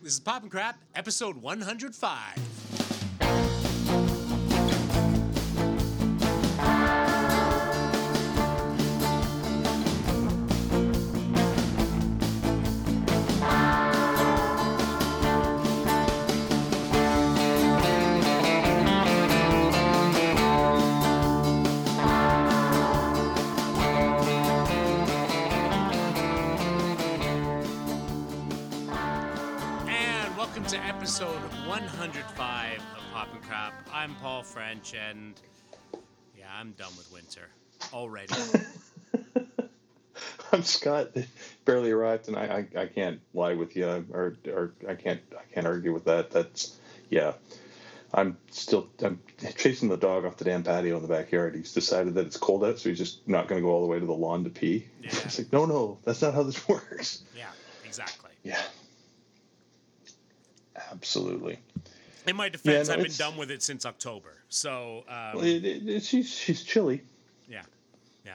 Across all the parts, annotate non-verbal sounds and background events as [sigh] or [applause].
This is Pop and Crap, episode 105. Episode 105 of Pop and Crap. I'm Paul French, and yeah, I'm done with winter already. [laughs] I'm Scott. Barely arrived, and I, I, I can't lie with you, or, or I can't I can't argue with that. That's yeah. I'm still I'm chasing the dog off the damn patio in the backyard. He's decided that it's cold out, so he's just not going to go all the way to the lawn to pee. Yeah. [laughs] It's like no, no, that's not how this [laughs] works. yeah, exactly. Yeah. Absolutely. In my defense, no, I've been done with it since October. So, um, Well, it, it, she's she's chilly. yeah, yeah.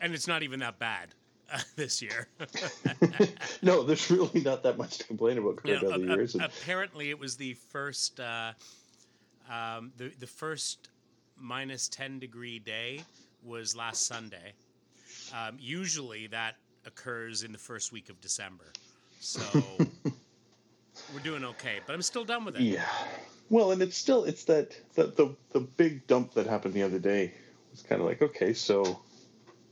And it's not even that bad uh, [laughs] this year. [laughs] No, there's really not that much to complain about You compared know, to other a- years. Apparently, it was the first, uh, um, the the first minus ten degree day was last Sunday. Um, usually, that occurs in the first week of December, so [laughs] we're doing okay. But I'm still done with it. Yeah. Well, and it's still it's that the the, the big dump that happened the other day was kind of like okay, so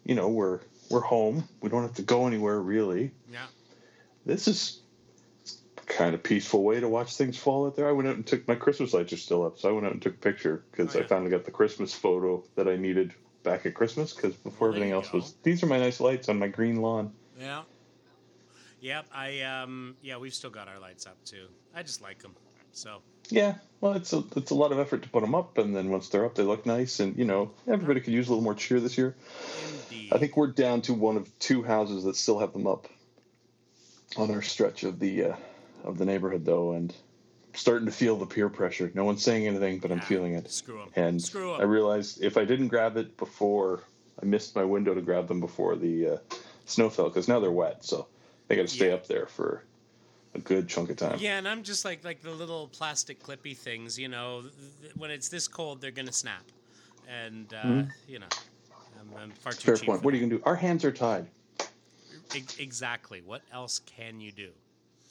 you know we're we're home. We don't have to go anywhere really. Yeah, This is kind of peaceful way to watch things fall out there. I went out and took my Christmas lights are still up, so I went out and took a picture because Oh, I finally got the Christmas photo that I needed back at Christmas because before Well, everything else go. was these are my nice lights on my green lawn. yeah, yep. I um, yeah, we've still got our lights up too. I just like them. So Yeah, well, it's a it's a lot of effort to put them up, and then once they're up, they look nice, and you know everybody could use a little more cheer this year. indeed. I think we're down to one of two houses that still have them up on our stretch of the uh, of the neighborhood, though, and I'm starting to feel the peer pressure. No one's saying anything, but I'm feeling it. Screw 'em. And Screw 'em. I realized if I didn't grab it before, I missed my window to grab them before the uh, snow fell because now they're wet, so they got to stay Yeah. up there for a good chunk of time. Yeah, and I'm just like like the little plastic clippy things. You know, th- when it's this cold, they're gonna snap, and uh, you know, I'm, I'm far too. Fair point. What are you gonna do? Our hands are tied. Ex- exactly. What else can you do?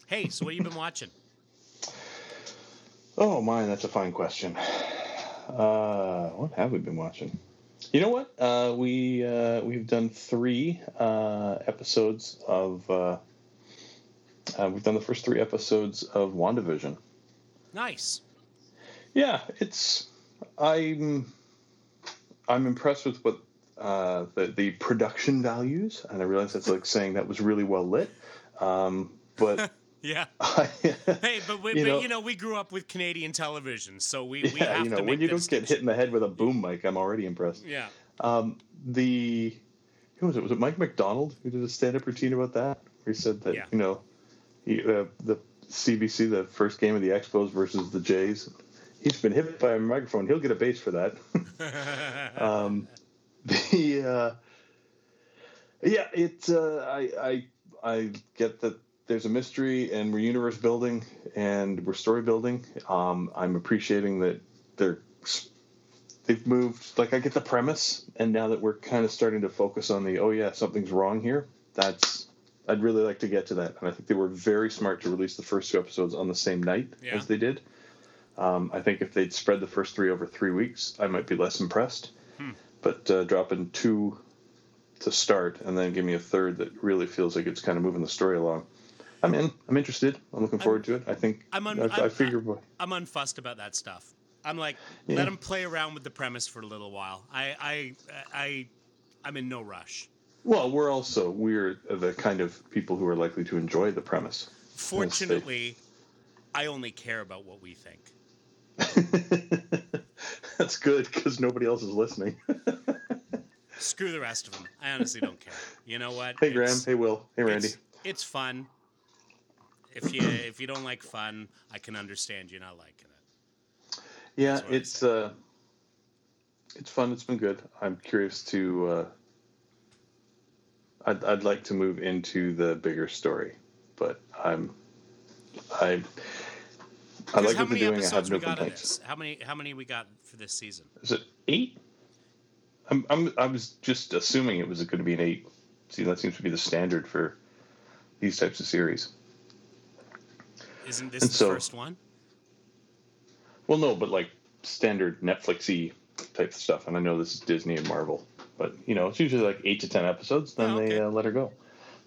Hey, so what have you been watching? [sighs] Oh, mine. That's a fine question. Uh, what have we been watching? You know what? Uh, we uh, we've done three uh, episodes of. Uh, uh, we've done the first three episodes of WandaVision. Nice. Yeah, it's. I'm. I'm impressed with what uh, the the production values, and I realize that's like saying that was really well lit. Um, but [laughs] Yeah. [laughs] Hey, but we, You but know- you know we grew up with Canadian television, so we, we yeah, have you know, to when you don't get hit in the head with a boom mic, I'm already impressed. Yeah. Um, the who was it? Was it Mike MacDonald who did a stand-up routine about that? Where he said that Yeah. you know, he, uh, the CBC, the first game of the Expos versus the Jays. He's been hit by a microphone. He'll get a base for that. [laughs] um, the uh, yeah, it. Uh, I I I get that there's a mystery and we're universe building and we're story building. Um, I'm appreciating that they're they've moved. Like I get the premise, and now that we're kind of starting to focus on the oh yeah something's wrong here. That's I'd really like to get to that, and I think they were very smart to release the first two episodes on the same night Yeah. as they did. Um, I think if they'd spread the first three over three weeks, I might be less impressed. Hmm. But uh, dropping two to start and then give me a third that really feels like it's kind of moving the story along. I'm in. I'm interested. I'm looking forward to it. I think. I'm un- I, I I'm- figure. I'm unfussed about that stuff. I'm like, Yeah. let him play around with the premise for a little while. I, I, I, I'm in no rush. well, we're also we're the kind of people who are likely to enjoy the premise. Fortunately, I only care about what we think. [laughs] That's good because nobody else is listening. [laughs] Screw the rest of them. I honestly don't care. You know what? hey, Graham. It's- Hey, Will. Hey, Randy. It's, it's fun. If you [clears throat] if you don't like fun, I can understand you not liking it. Yeah, That's what I it's uh, it's fun. It's been good. I'm curious to. Uh, I'd I'd like to move into the bigger story, but I'm I I like how what they're many doing. I episodes have no we got of this? How many? How many we got for this season? Is it eight? I'm, I'm I was just assuming it was going to be an eight. See, that seems to be the standard for these types of series. Isn't this And the so- first one? Well, no, but like standard Netflixy type stuff. And I know this is Disney and Marvel, but you know, it's usually like eight to ten episodes. Then Oh, okay. they uh, let her go.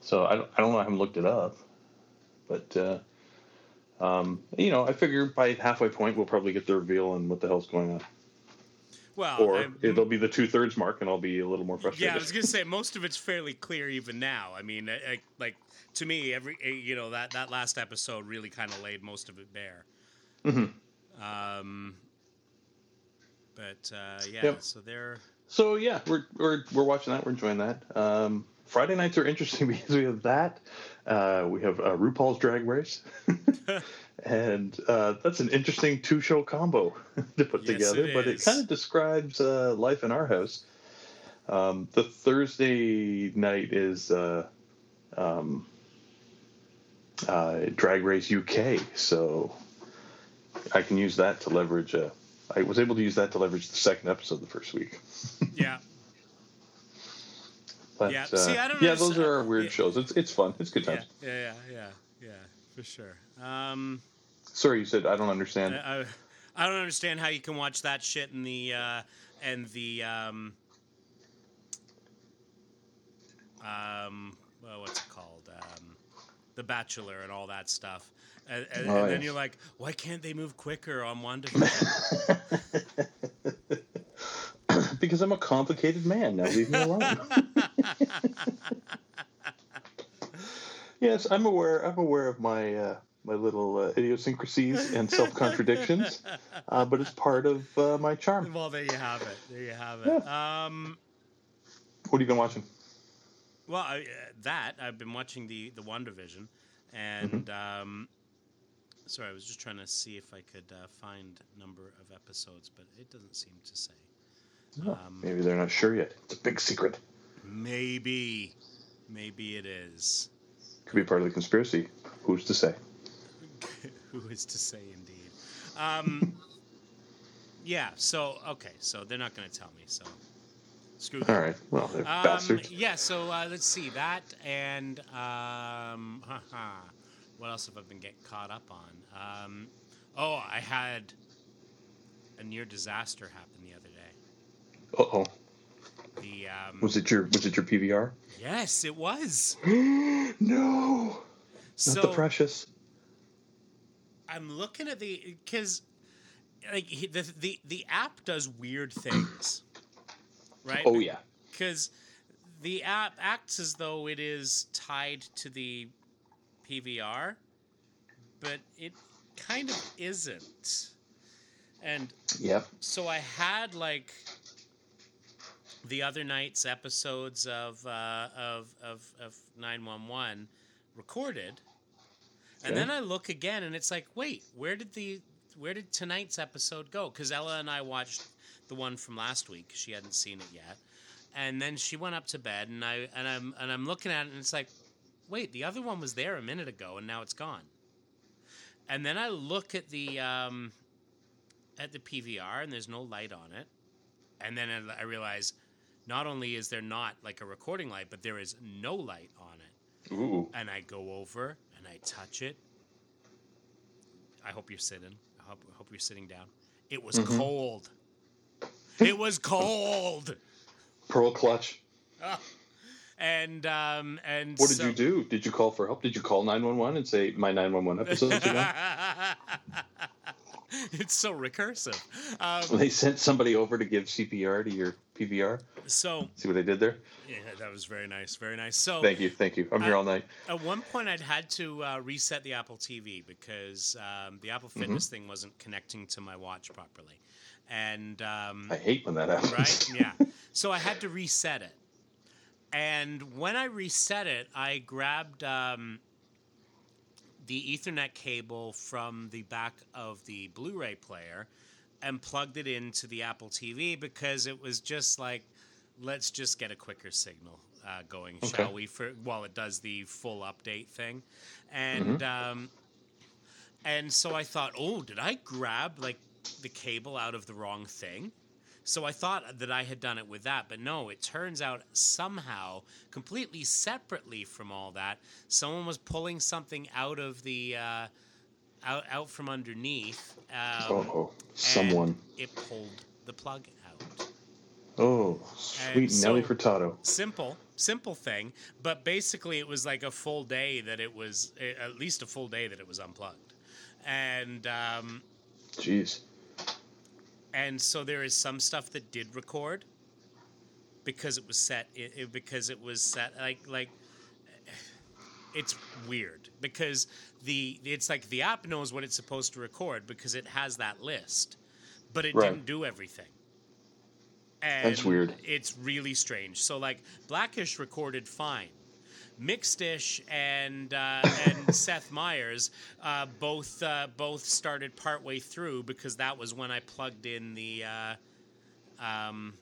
So I don't, I don't know. I haven't looked it up, but uh, um, you know, I figure by halfway point we'll probably get the reveal on what the hell's going on, Well, or I'm- it'll be the two thirds mark, and I'll be a little more frustrated. Yeah, I was gonna say most of it's fairly clear even now. I mean, I, I, like to me, every eh, you know that that last episode really kind of laid most of it bare. Mhm. Um, but uh, yeah, Yep. so they're So yeah, we're we're we're watching that. We're enjoying that. Um, Friday nights are interesting [laughs] because we have that. Uh, we have uh, RuPaul's Drag Race, [laughs] [laughs] and uh, that's an interesting two show combo to put Yes, together. it but it kind of describes uh, life in our house. Um, the Thursday night is uh, um, uh, Drag Race UK, so I can use that to leverage. Uh, I was able to use that to leverage the second episode the first week. yeah. But, Yeah, uh, see, I don't yeah, those are our weird yeah. shows. It's it's fun. It's good Yeah, times. yeah, yeah, yeah, yeah, for sure. Um, Sorry, you said I don't understand. I, I don't understand how you can watch that shit in the uh, and the um, um, well, what's it called? Um, the Bachelor and all that stuff. And, and, Oh, and then yes. you're like, why can't they move quicker on WandaVision? [laughs] [laughs] because I'm a complicated man. Now leave me alone. [laughs] yes, I'm aware. I'm aware of my uh, my little uh, idiosyncrasies and self contradictions, [laughs] uh, but it's part of uh, my charm. well, there you have it. There you have it. Um, What have you been watching? Well, I, uh, that I've been watching the the WandaVision, and Mm-hmm. um, sorry, I was just trying to see if I could uh, find number of episodes, but it doesn't seem to say. Oh, Um, maybe they're not sure yet. It's a big secret. Maybe, maybe it is. Could be part of the conspiracy. Who's to say? [laughs] Who is to say, indeed? Um, yeah. So okay. So they're not going to tell me. So screw them. All right. Well, they're Um, bastards. yeah, so uh, let's see that, and um, what else have I been getting caught up on? Um, oh, I had a near disaster happen the other day. Uh oh. The um, Was it your Was it your PVR? yes, it was. [gasps] no. Not the precious. I'm looking at the because like he- the the the app does weird things, [clears throat] right? Oh yeah. because the app acts as though it is tied to the PVR, but it kind of isn't. And yeah, so I had like the other night's episodes of uh, of of of nine one one recorded, and Okay. then I look again, and it's like, wait, where did the where did tonight's episode go? Because Ella and I watched the one from last week. She hadn't seen it yet, and then she went up to bed, and I and I'm and I'm looking at it, and it's like, wait, the other one was there a minute ago, and now it's gone. And then I look at the um, at the PVR, and there's no light on it. And then I I realize, not only is there not like a recording light, but there is no light on it. Ooh. And I go over and I touch it. I hope you're sitting. I hope, I hope you're sitting down. It was Mm-hmm. cold. It was cold. Pearl clutch. [laughs] And um and What did so- you do? Did you call for help? Did you call 911 and say my 911 episodes are [laughs] gone? [laughs] [laughs] it's so recursive. Um, they sent somebody over to give CPR to your PVR. so See what I did there? yeah, that was very nice, very nice. So Thank you, thank you. I'm here Uh, all night. At one point, I'd had to uh, reset the Apple TV because um, the Apple Fitness thing wasn't connecting to my watch properly, and um, I hate when that happens. right, [laughs] yeah. So I had to reset it, and when I reset it, I grabbed um, the Ethernet cable from the back of the Blu-ray player and plugged it into the Apple TV because it was just like, let's just get a quicker signal uh, going, shall we? For while it does the full update thing, and um, and so I thought, oh, did I grab like the cable out of the wrong thing? So I thought that I had done it with that, but no, it turns out somehow, completely separately from all that, someone was pulling something out of the uh, out out from underneath. Um, oh, and someone. It pulled the plug out. Oh, sweet Nelly Furtado. Simple, simple thing, but basically it was like a full day that it was at least a full day that it was unplugged, and um, Jeez. And so there is some stuff that did record because it was set it, it- because it was set like like it's weird because the it's like the app knows what it's supposed to record because it has that list but it Right. didn't do everything and That's weird. it's really strange so like blackish recorded fine Mixedish and uh, and [laughs] Seth Meyers uh, both uh, both started partway through because that was when I plugged in the uh, um,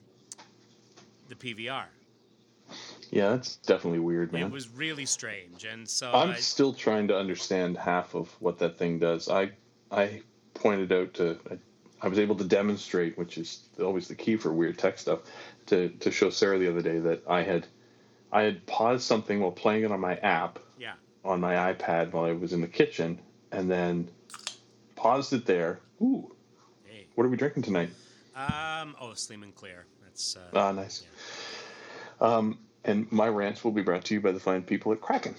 the PVR. Yeah, that's definitely weird, man. It was really strange, and so I'm I, still trying to understand half of what that thing does. I I pointed out to I, I was able to demonstrate, which is always the key for weird tech stuff, to to show Sarah the other day that I had I had paused something while playing it on my app yeah on my iPad while I was in the kitchen, and then paused it there. Ooh, hey what are we drinking tonight? um oh Sleeman Clear that's uh, Ah, nice. Um, and my rants will be brought to you by the fine people at Kraken.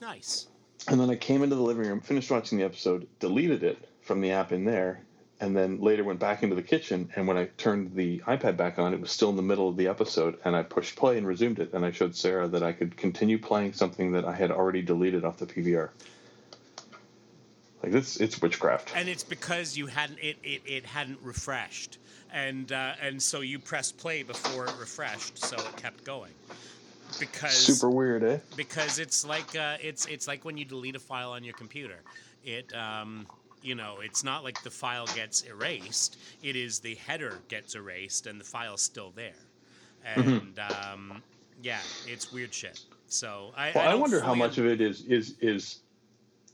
nice And then I came into the living room, finished watching the episode, deleted it from the app in there, and then later went back into the kitchen. And when I turned the iPad back on, it was still in the middle of the episode. And I pushed play and resumed it. And I showed Sarah that I could continue playing something that I had already deleted off the PVR. Like this, it's witchcraft. and it's because you hadn't it, it, it hadn't refreshed and uh, and so you pressed play before it refreshed so it kept going because Super weird, eh? because it's like uh, it's it's like when you delete a file on your computer. It um, you know it's not like the file gets erased. It is the header gets erased and the file's still there. And um, yeah, it's weird shit. So I Well, I, don't wonder how much of it is is is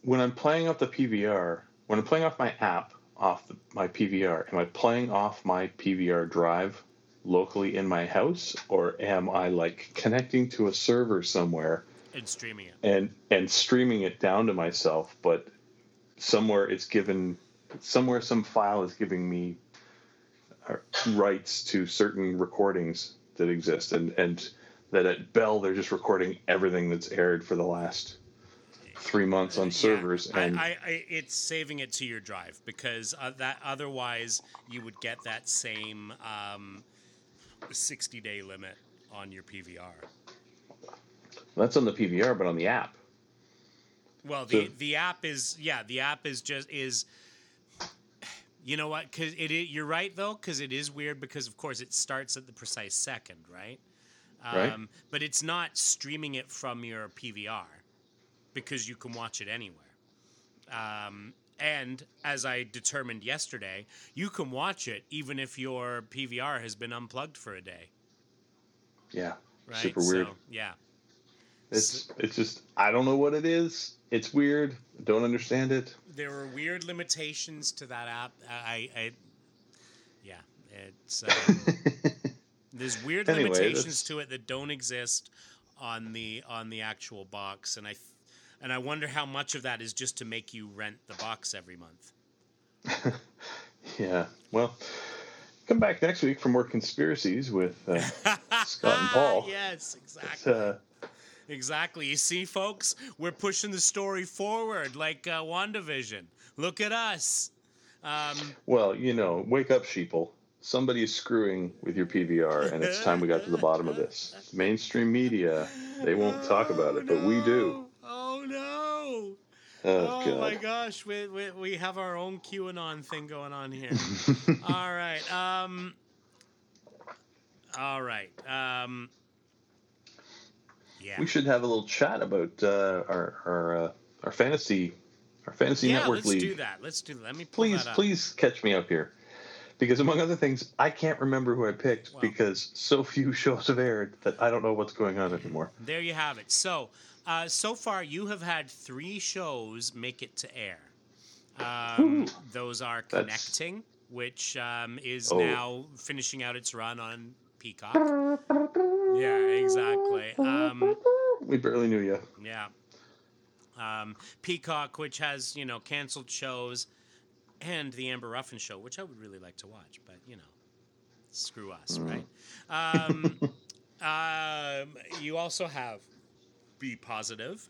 when I'm playing off the PVR, when I'm playing off my app off the, my PVR, am I playing off my PVR drive locally in my house, or am I like connecting to a server somewhere in streaming it. and and streaming it down to myself? But somewhere it's given, somewhere some file is giving me uh, rights to certain recordings that exist, and and that at Bell they're just recording everything that's aired for the last three months on Yeah, servers, I, and I, I, it's saving it to your drive because uh, that otherwise you would get that same um, 60 day limit on your PVR. that's on the PVR, but on the app. Well, the So- the app is yeah, the app is just is. You know what? Because it, i- you're right though, because it is weird because of course it starts at the precise second, right? Right. Um, but it's not streaming it from your PVR because you can watch it anywhere. Um, and as I determined yesterday, you can watch it even if your PVR has been unplugged for a day, Yeah, right? super weird. So, yeah. It's it's just I don't know what it is. It's weird. Don't understand it. there are weird limitations to that app. I, I yeah, it's um, [laughs] there's weird Anyway, limitations that's- to it that don't exist on the on the actual box, and I and I wonder how much of that is just to make you rent the box every month. [laughs] Yeah. Well, come back next week for more conspiracies with uh, [laughs] Scott and Paul. yes, exactly. Exactly. You see, folks, we're pushing the story forward like uh, WandaVision. Look at us. Um, well, you know, wake up, sheeple. Somebody is screwing with your PVR, and it's time we got to the bottom of this. Mainstream media, they won't talk about it, but we do. Oh no! Oh, Oh, my gosh, we, we, we have our own QAnon thing going on here. [laughs] all right. Um, all right. Um, yeah. We should have a little chat about uh, our our uh, our fantasy our fantasy yeah, network let's league. do that. Let's do that. Let me pull please, that up. please catch me up here. Because among other things, I can't remember who I picked Well. because so few [laughs] shows have aired that I don't know what's going on anymore. There you have it. So, uh, so far you have had three shows make it to air. Um, those are That's- Connecting, which um, is Oh. now finishing out its run on Peacock. Yeah, exactly. Um, We barely knew you. yeah. Um, Peacock, which has, you know, canceled shows, and the Amber Ruffin show, which I would really like to watch, but, you know, screw us, Mm. right? Um, [laughs] um, you also have Be Positive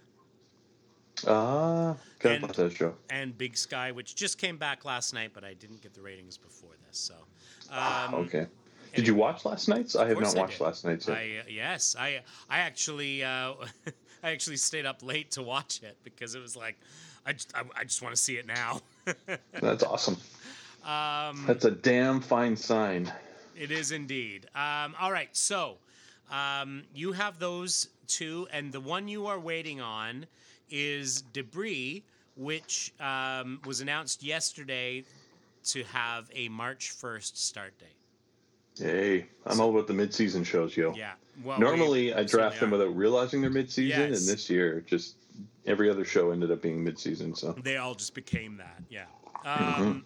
Ah, got And- that show. and Big Sky, which just came back last night, but I didn't get the ratings before this. So, um, Ah, okay. Did you watch last night's? I have not watched last night's yet. I uh, yes, I I actually uh, [laughs] I actually stayed up late to watch it because it was like I just I, I just want to see it now. [laughs] That's awesome. um, That's a damn fine sign. it is indeed. Um, all right, so um, you have those two, and the one you are waiting on is Debris, which um, was announced yesterday to have a March first start date. Hey, I'm all about the mid-season shows, yo. Yeah. Well, Normally, I draft them without realizing they're mid-season, Yes. and this year, just every other show ended up being mid-season. So. They all just became that. Yeah. Um,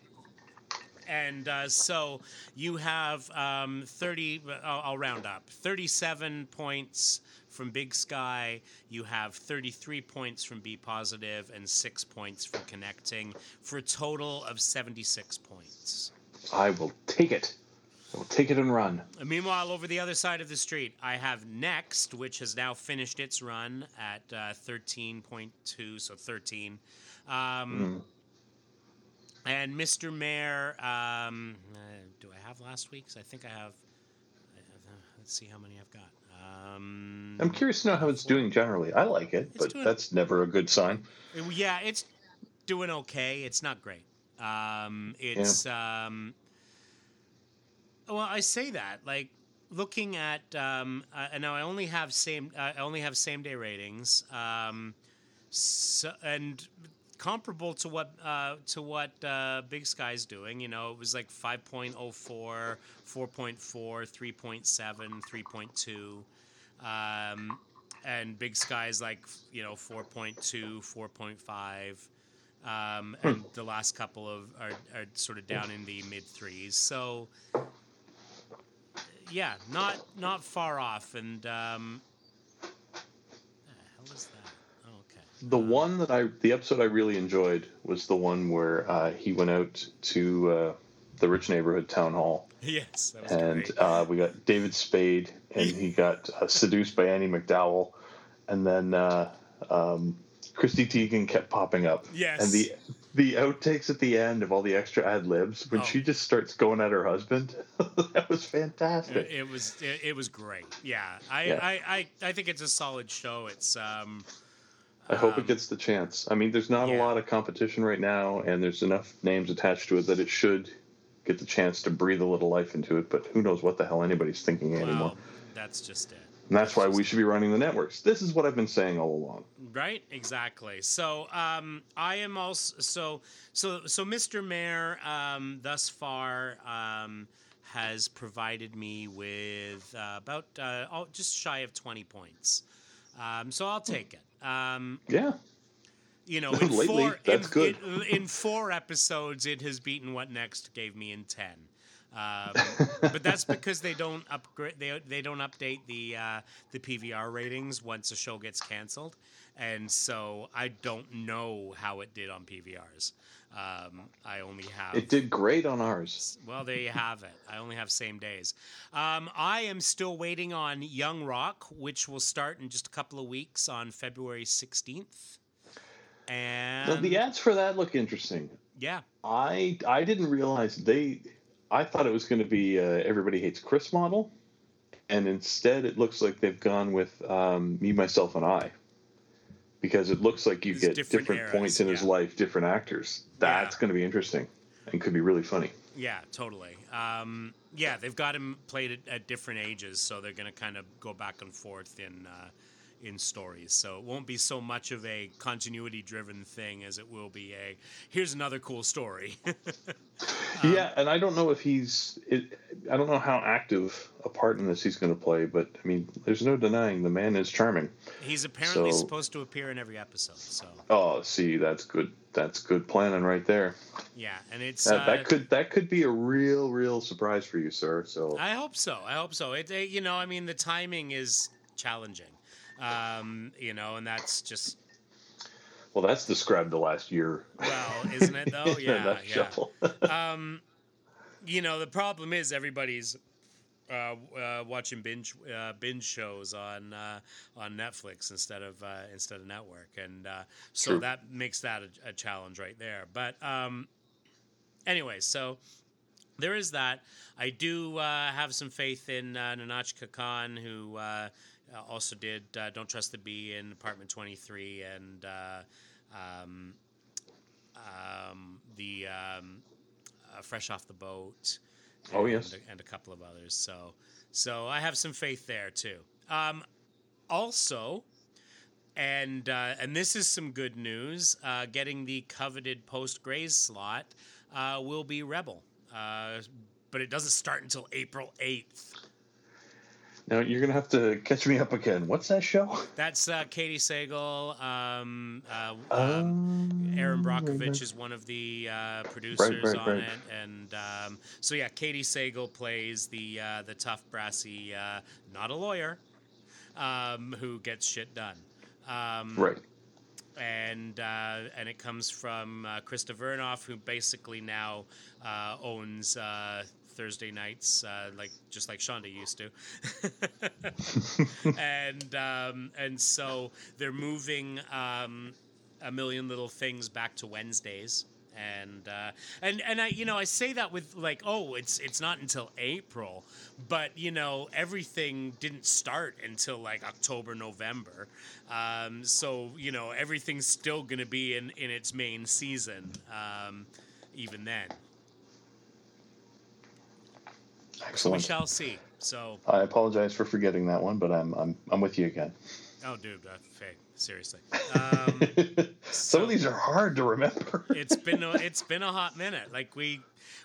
And uh, so you have um, 30, I'll, I'll round up, 37 points from Big Sky. You have 33 points from Be Positive and six points from Connecting for a total of 76 points. I will take it. I will take it and run. Meanwhile, over the other side of the street, I have Next, which has now finished its run at uh, 13.2, so 13. Um, And Mr. Mayor, um, uh, do I have last week's? I think I have. uh, Let's see how many I've got. Um, I'm curious to know how it's doing generally. I like it, but doing- that's never a good sign. yeah, it's doing okay. It's not great. Um, it's um, well, I say that like looking at um, uh, and now I only have same uh, I only have same day ratings. Um, so, and comparable to what uh, to what uh, Big Sky's doing. You know, it was like 5.04, 4.4, 3.7, 3.2. Um, and Big Sky's like, you know, 4.2, 4.5. Um, and the last couple of are, are sort of down in the mid threes. So, yeah, not not far off. And um, the hell is that? Oh, okay. The one that I, the episode I really enjoyed was the one where uh, he went out to uh, the rich neighborhood town hall, [laughs] Yes, that was and uh, we got David Spade, and he [laughs] got uh, seduced by Andie MacDowell, and then uh, um, Chrissy Teigen kept popping up. Yes. And the the outtakes at the end of all the extra ad libs when Oh. she just starts going at her husband, [laughs] that was fantastic. It, it was it, it was great. Yeah, I, Yeah. I, I I think it's a solid show. It's um I hope Um, it gets the chance. I mean, there's not yeah. a lot of competition right now, and there's enough names attached to it that it should get the chance to breathe a little life into it. But who knows what the hell anybody's thinking anymore? that's just it. And that's why we should be running the networks. This is what I've been saying all along. Right, exactly. So um, I am also so so so Mr. Mayor um, thus far um, has provided me with uh, about uh, oh, just shy of twenty points. Um, so I'll take it. Um, Yeah, you know, [laughs] in Lately, four that's in, good. In, in four episodes, it has beaten what next gave me in ten. Um, [laughs] but that's because they don't upgrade. They, they don't update the uh, the PVR ratings once a show gets canceled, and so I don't know how it did on PVRs. Um, I only have it did great on ours. well, there you have it. I only have same days. Um, I am still waiting on Young Rock, which will start in just a couple of weeks on February 16th. And Now, the ads for that look interesting. yeah, I I didn't realize they. I thought it was going to be uh, everybody hates Chris model, and instead it looks like they've gone with um, me, myself, and I, because it looks like you get different different, eras, points in his life, different actors. That's Yeah. going to be interesting, and could be really funny. yeah, totally. Um, yeah, they've got him played at, at different ages, so they're going to kind of go back and forth in uh, in stories. So it won't be so much of a continuity driven thing as it will be a here's another cool story. [laughs] um, yeah, and I don't know if he's it, I don't know how active a part in this he's going to play, but I mean, there's no denying the man is charming. He's apparently so, supposed to appear in every episode. So Oh, see, that's good. That's good planning right there. Yeah, and it's that, uh, that could that could be a real real surprise for you, sir. So I hope so. I hope so. It, it you know, I mean, the timing is challenging. Um, you know, and that's just. Well, that's described the last year. Well, isn't it though? [laughs] Yeah, yeah. [laughs] um, you know, the problem is everybody's uh, uh, watching binge uh, binge shows on uh, on Netflix instead of uh, instead of network, and uh, so True. that makes that a, a, challenge right there. But um, anyway, so there is that. I do have some faith in uh, Nahnatchka Khan, who uh, also did uh, Don't Trust the Bee in Apartment 23 and uh, um, um, the um, Fresh Off the Boat. And, oh yes, and a couple of others. So, so I have some faith there too. Um, also, and uh, and this is some good news. Uh, getting the coveted post Grey's slot uh, will be Rebel, but it doesn't start until April eighth. Now you're gonna have to catch me up again. What's that show? That's uh, Katey Sagal. Um, uh, um, Erin Brockovich is one of the uh, producers right, right, on right. it, and um, so yeah, Katey Sagal plays the uh, the tough, brassy, uh, not a lawyer, um, who gets shit done. Um, right. And uh, and it comes from Krista Vernoff, who basically now owns Thursday nights, uh, like just like Shonda used to, [laughs] and um, and so they're moving um, a million little things back to Wednesdays, and uh, and and I you know I say that with like oh it's it's not until April, but you know everything didn't start until like October November, um, so you know everything's still gonna be in in its main season, um, even then. Excellent. We shall see. So I apologize for forgetting that one, but I'm I'm I'm with you again. Oh, dude, uh, Faye, seriously. [laughs] Um, Some so of these are hard to remember. [laughs] it's been a, it's been a hot minute. Like we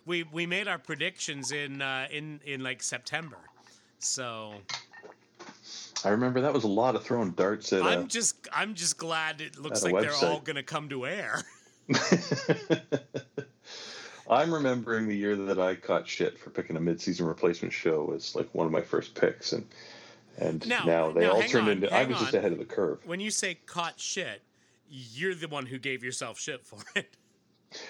we we made our predictions in uh, in in like September, so. I remember that was a lot of throwing darts at. I'm a, just I'm just glad it looks like they're all going to come to air. [laughs] I'm remembering the year that I caught shit for picking a mid-season replacement show as like one of my first picks, and and now, now they now, all turned on, into. I was on. just ahead of the curve. When you say caught shit, you're the one who gave yourself shit for it.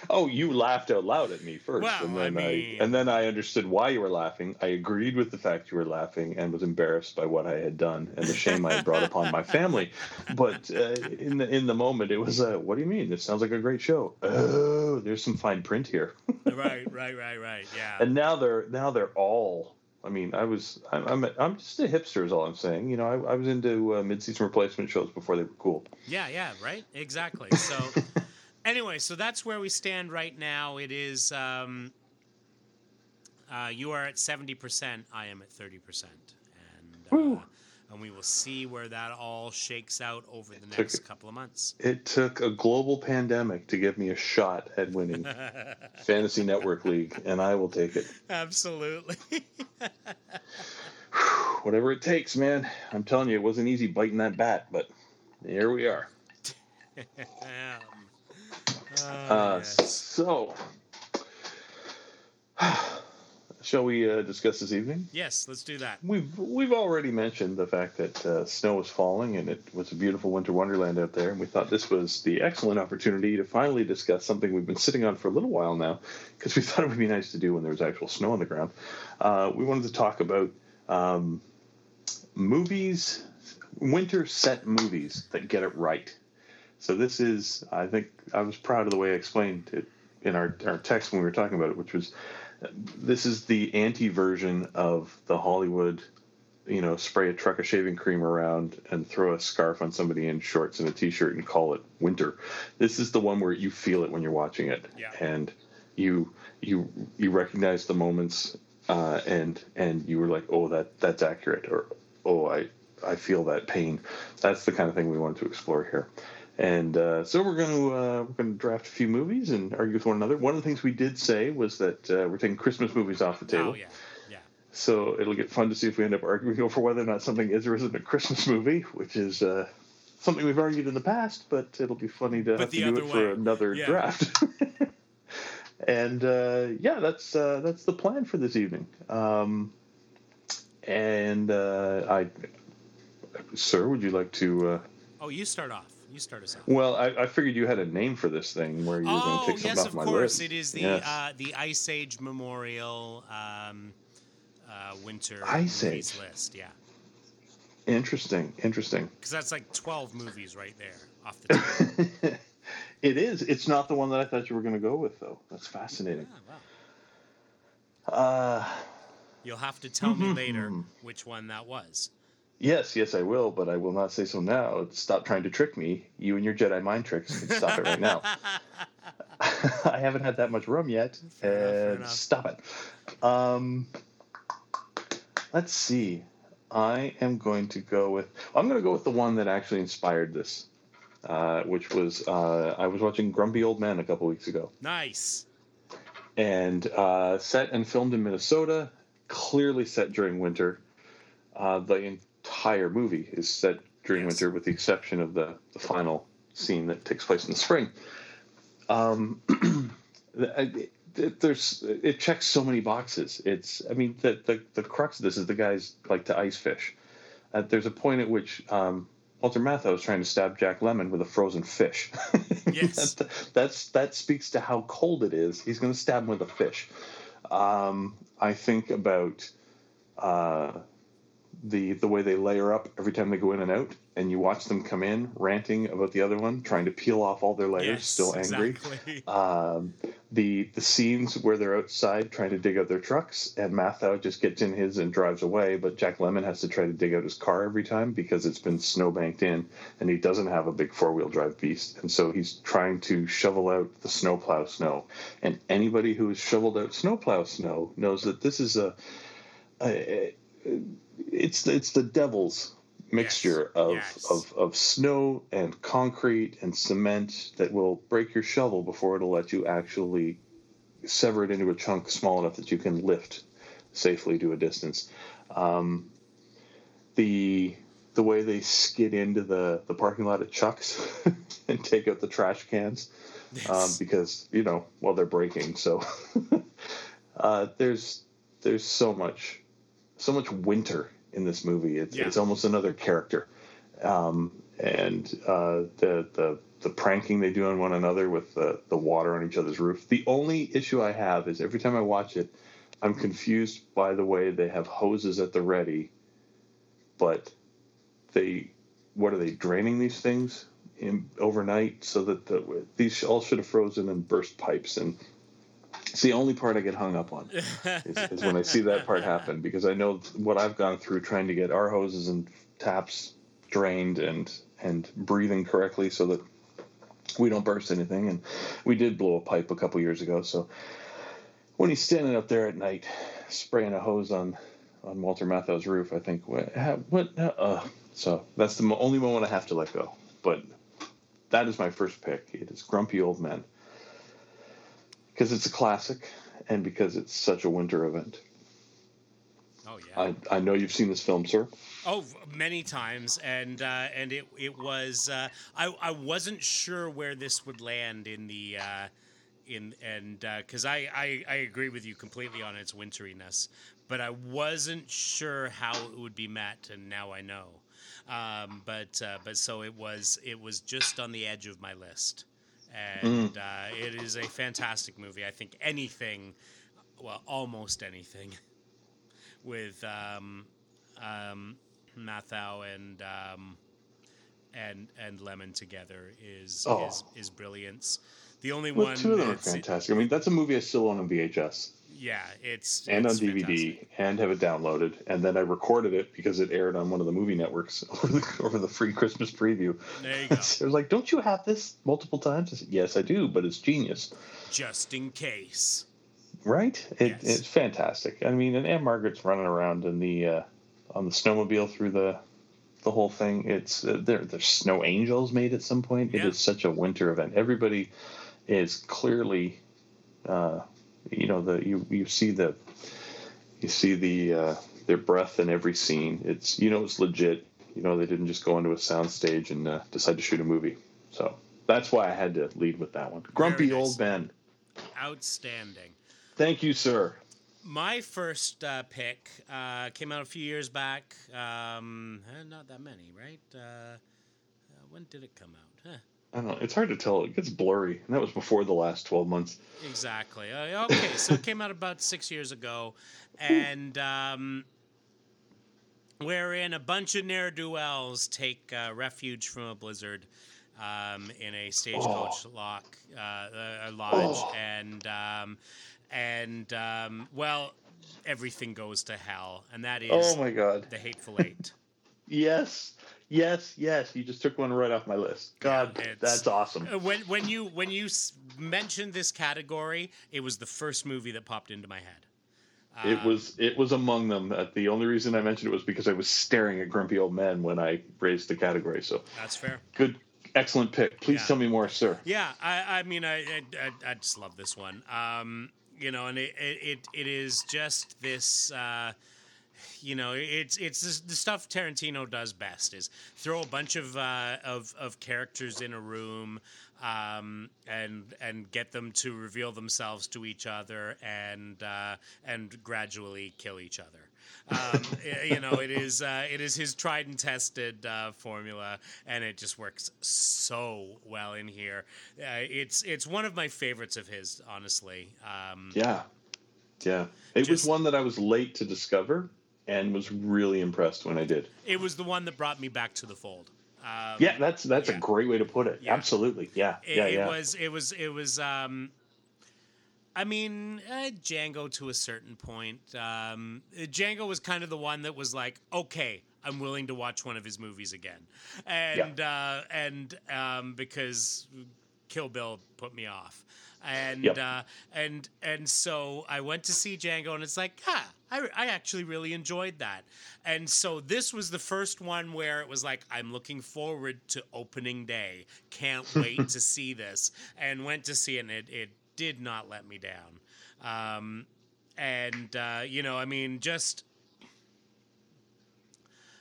Oh, you laughed out loud at me first, well, and then I, mean... I, and then I understood why you were laughing. I agreed with the fact you were laughing and was embarrassed by what I had done and the shame I had brought upon my family. But uh, in the in the moment, it was, uh, "What do you mean? This sounds like a great show." Oh, there's some fine print here. [laughs] right, right, right, right. Yeah. And now they're now they're all. I mean, I was I'm I'm, I'm just a hipster, is all I'm saying. You know, I, I was into uh, mid-season replacement shows before they were cool. Yeah, yeah, right, exactly. So. [laughs] Anyway, so that's where we stand right now. It is um, uh, you are at seventy percent. I am at thirty percent, and uh, and we will see where that all shakes out over the next took, couple of months. It took a global pandemic to give me a shot at winning [laughs] Fantasy Network League, and I will take it. Absolutely. Whatever it takes, man. I'm telling you, it wasn't easy biting that bat, but here we are. [laughs] Uh, uh, yes. So, [sighs] shall we uh, discuss this evening? Yes, let's do that. We've we've already mentioned the fact that uh, snow was falling and it was a beautiful winter wonderland out there, and we thought this was the excellent opportunity to finally discuss something we've been sitting on for a little while now, because we [laughs] thought it would be nice to do when there was actual snow on the ground. Uh, we wanted to talk about um, movies, winter set movies that get it right. So this is, I think, I was proud of the way I explained it in our, our text when we were talking about it, which was, this is the anti version of the Hollywood, you know, spray a truck of shaving cream around and throw a scarf on somebody in shorts and a t-shirt and call it winter. This is the one where you feel it when you're watching it, yeah. and you you you recognize the moments, uh, and and you were like, oh, that that's accurate, or oh, I I feel that pain. That's the kind of thing we wanted to explore here. And uh, so we're going to uh, we're going to draft a few movies and argue with one another. One of the things we did say was that uh, we're taking Christmas movies off the table. Oh yeah, yeah. So it'll get fun to see if we end up arguing [laughs] over whether or not something is or isn't a Christmas movie, which is uh, something we've argued in the past, but it'll be funny to But have to do it for another Yeah. draft. [laughs] and uh, yeah, that's uh, that's the plan for this evening. Um, and uh, I, sir, would you like to? Uh, Oh, you start off. You start us off. well, I, I figured you had a name for this thing where you were going Oh to take something yes, off of my course. list. It is the Yes. uh, the Ice Age Memorial um, uh, Winter Ice Age. list. Yeah, interesting, interesting. because that's like twelve movies right there off the [laughs] top. it is. It's not the one that I thought you were going to go with, though. That's fascinating. Ah, wow. Uh, You'll have to tell me [laughs] later which one that was. Yes, yes, I will, but I will not say so now. Stop trying to trick me. You and your Jedi mind tricks. Stop it right now. [laughs] I haven't had that much rum yet. Fair and enough. stop it. Um, let's see. I am going to go with. I'm going to go with the one that actually inspired this, uh, which was uh, I was watching Grumpy Old Men a couple weeks ago, Nice. and uh, set and filmed in Minnesota. Clearly set during winter. Uh, the entire movie is set during Yes. winter, with the exception of the the final scene that takes place in the spring. Um, [clears throat] it, it- there's it checks so many boxes. It's I mean the the, the crux of this is the guys like to ice fish. Uh, there's a point at which um, Walter Matthau is trying to stab Jack Lemmon with a frozen fish. [laughs] Yes. that, that's that speaks to how cold it is. He's going to stab him with a fish. Um, I think about uh, the the way they layer up every time they go in and out, and you watch them come in ranting about the other one, trying to peel off all their layers, yes, still angry. Exactly. [laughs] Um, the the scenes where they're outside trying to dig out their trucks, and Matthau just gets in his and drives away, but Jack Lemmon has to try to dig out his car every time because it's been snowbanked in, and he doesn't have a big four wheel drive beast, and so he's trying to shovel out the snowplow snow. And anybody who has shoveled out snowplow snow knows that this is a, a it's it's the devil's mixture of, Yes. of of snow and concrete and cement that will break your shovel before it'll let you actually sever it into a chunk small enough that you can lift safely to a distance. Um, the the way they skid into the, the parking lot at Chuck's [laughs] and take out the trash cans um, Yes. because you know well they're breaking so [laughs] uh, there's there's so much so much winter in this movie. It's, Yeah. it's almost another character. Um, and uh, the the the pranking they do on one another with the, the water on each other's roof. The only issue I have is every time I watch it I'm confused by the way they have hoses at the ready but they what are they draining these things in overnight so that the these all should have frozen and burst pipes and it's the only part I get hung up on [laughs] is, is when I see that part happen because I know what I've gone through trying to get our hoses and taps drained and and breathing correctly so that we don't burst anything. And we did blow a pipe a couple years ago so when he's standing up there at night spraying a hose on on Walter Matthau's roof I think what what uh, so that's the only moment I have to let go. But that is my first pick. It is Grumpy Old Men because it's a classic and because it's such a winter event oh yeah. I, I know you've seen this film, sir. Oh, many times, and uh, and it it was uh, I I wasn't sure where this would land in the uh, in and because I, I I agree with you completely on its winteriness, but I wasn't sure how it would be met, and now I know. Um, but uh, but so it was it was just on the edge of my list, and uh, it is a fantastic movie. I think anything, well, almost anything, [laughs] with um, um, Matthau and um, and and Lemmon together is Oh. is is brilliance. The only Well, one two of them are fantastic. I mean, that's a movie I still own on VHS yeah, it's and on DVD fantastic. and have it downloaded. And then I recorded it because it aired on one of the movie networks [laughs] over the, over the free Christmas preview. There you [laughs] go. I was like, "Don't you have this multiple times?" I said, "Yes, I do, but it's genius." Just in case. Right? It, Yes. It's fantastic. I mean, and Ann-Margret's running around in the uh, on the snowmobile through the the whole thing. It's uh, there. There's snow angels made at some point. It Yeah. is such a winter event. Everybody is clearly, uh, you know, the you you see the you see the uh, their breath in every scene. It's you know it's legit. You know they didn't just go into a soundstage and uh, decide to shoot a movie. So that's why I had to lead with that one. Grumpy nice. old Ben. Outstanding. Thank you, sir. My first uh, pick uh, came out a few years back. Um, eh, not that many, right? Uh, uh, when did it come out? Huh. I don't know. It's hard to tell. It gets blurry, and that was before the last twelve months. Exactly. Uh, okay, so it came out about six years ago, and um, wherein a bunch of ne'er do wells take uh, refuge from a blizzard um, in a stagecoach lock uh, a lodge, Oh. and um, and um, well, everything goes to hell, and that is Oh my god. the Hateful Eight. [laughs] Yes, yes, yes. You just took one right off my list. God, Yeah, that's awesome. Uh, when when you when you mentioned this category, it was the first movie that popped into my head. It Um, was it was among them. Uh, the only reason I mentioned it was because I was staring at grumpy old men when I raised the category. So That's fair. good, excellent pick. Please Yeah. tell me more, sir. Yeah, I, I mean, I, I, I, just love this one. Um, you know, and it, it, it, it is just this. Uh, you know, it's it's this- the stuff Tarantino does best is throw a bunch of uh, of of characters in a room, um, and and get them to reveal themselves to each other and uh, and gradually kill each other. Um, [laughs] you know, it is uh, it is his tried and tested uh, formula, and it just works so well in here. Uh, it's it's one of my favorites of his, honestly. Um, Yeah, yeah. It was one that I was late to discover and was really impressed when I did. It was the one that brought me back to the fold. Um, Yeah, that's that's yeah. a great way to put it. Yeah. Absolutely. Yeah, it, yeah, it yeah. was it was it was um I mean, uh, Django to a certain point. Um, Django was kind of the one that was like, okay, I'm willing to watch one of his movies again, and uh, and um, because Kill Bill put me off, and Yep. uh, and and so I went to see Django, and it's like, ah, I, I actually really enjoyed that, and so this was the first one where it was like, I'm looking forward to opening day, can't [laughs] wait to see this, and went to see it, and it, it did not let me down, um, and uh, you know, I mean, just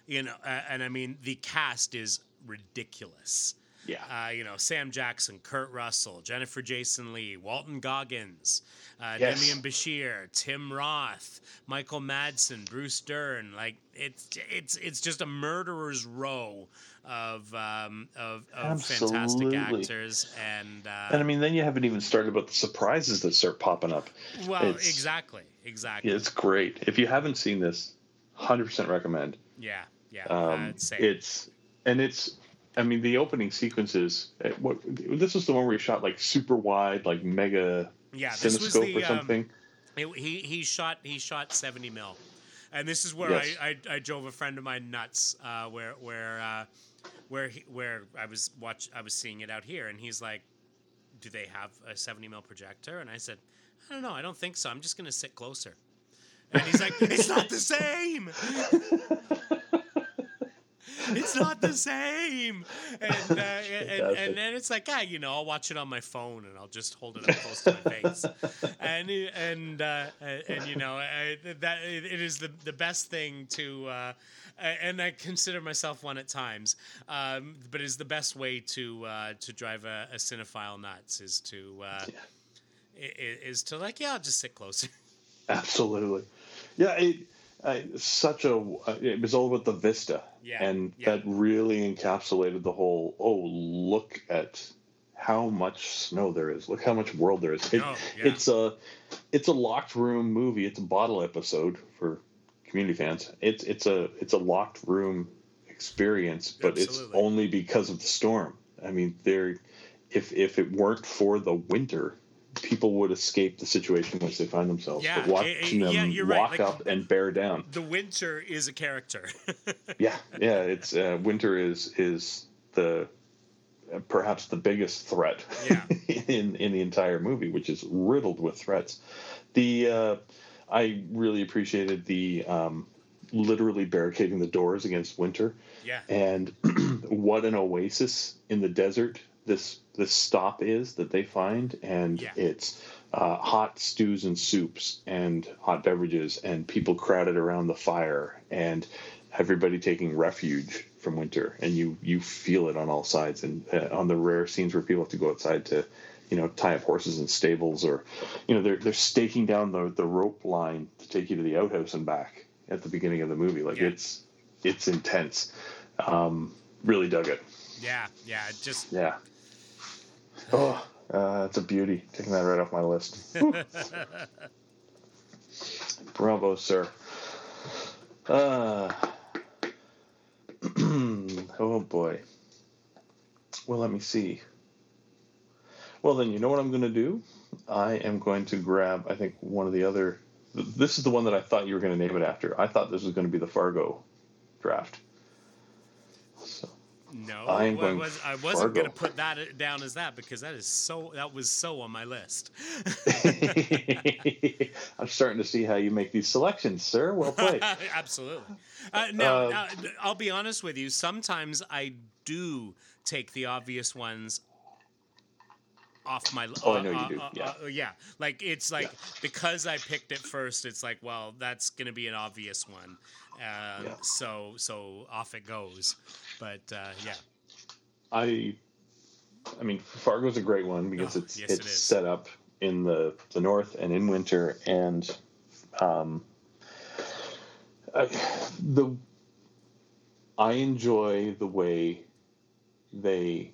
you know, uh, and I mean, the cast is ridiculous. Yeah. Uh, you know, Sam Jackson, Kurt Russell, Jennifer Jason Leigh, Walton Goggins, uh, Yes. Demian Bichir, Tim Roth, Michael Madsen, Bruce Dern. Like it's it's it's just a murderer's row of um, of, of fantastic actors and. Uh, and I mean, then you haven't even started about the surprises that start popping up. well, it's- exactly, exactly. It's great. If you haven't seen this, hundred percent recommend. Yeah, yeah. Um, it's and it's. I mean, the opening sequences. uh, What this was the one where he shot like super wide, like mega yeah. This was cinescope the or um, something. It, he he shot he shot seventy mil, and this is where Yes. I, I, I drove a friend of mine nuts. Uh, where where uh, where he, where I was watch I was seeing it out here, and he's like, "Do they have a seventy mil projector?" And I said, "I don't know. I don't think so. I'm just gonna sit closer." And he's like, "It's not the same." [laughs] it's not the same. And, uh, [laughs] and, and, then it's like, ah, you know, I'll watch it on my phone and I'll just hold it up close to my face. [laughs] And, and, uh, and, you know, I, that it is the, the best thing to, uh, and I consider myself one at times, um, but it's the best way to, uh, to drive a, a cinephile nuts is to, uh, i- is to like, yeah, I'll just sit closer. Absolutely. Yeah, it, uh, such a. Uh, it was all about the vista, Yeah, and yeah. that really encapsulated the whole. Oh, look at how much snow there is. Look how much world there is. It, Oh, yeah. It's a, it's a locked room movie. It's a bottle episode for community fans. It's it's a it's a locked room experience, but it's only because of the storm. I mean, there, if if it weren't for the winter, people would escape the situation in which they find themselves. Yeah, but watching eh, yeah, them you're right, walk like- up and bear down. the winter is a character. [laughs] Yeah, yeah. It's uh, winter is is the uh, perhaps the biggest threat Yeah. [laughs] in in the entire movie, which is riddled with threats. The uh, I really appreciated the um, literally barricading the doors against winter. Yeah. And [clears throat] what an oasis in the desert this this stop is that they find, and Yeah. it's uh, hot stews and soups and hot beverages and people crowded around the fire and everybody taking refuge from winter and you you feel it on all sides and uh, on the rare scenes where people have to go outside to you know tie up horses in stables or you know they're they're staking down the the rope line to take you to the outhouse and back at the beginning of the movie like Yeah. it's it's intense um really dug it Yeah, yeah. it Just yeah oh uh, it's a beauty taking that right off my list. [laughs] Bravo sir. Uh [clears throat] oh boy. Well let me see. Well then you know what i'm going to do? I am going to grab i think one of the other this is the one that i thought you were going to name it after. I thought this was going to be the fargo draft. So no. I am wa- going was, I wasn't going to put that down as that because that is so. That was so on my list. [laughs] i'm starting to see how you make these selections sir well played [laughs] Absolutely. Uh, now, Uh, uh, I'll be honest with you. Sometimes I do take the obvious ones off my. Oh, I uh, know you uh, do, uh, yeah. uh, yeah. Like it's like Yeah. because I picked it first. It's like, well, that's gonna be an obvious one. Uh, Yeah. So so off it goes. But uh, yeah. I, I mean, Fargo's a great one because Oh, it's yes, it's is. set up in the the north and in winter, and um, I, the I enjoy the way they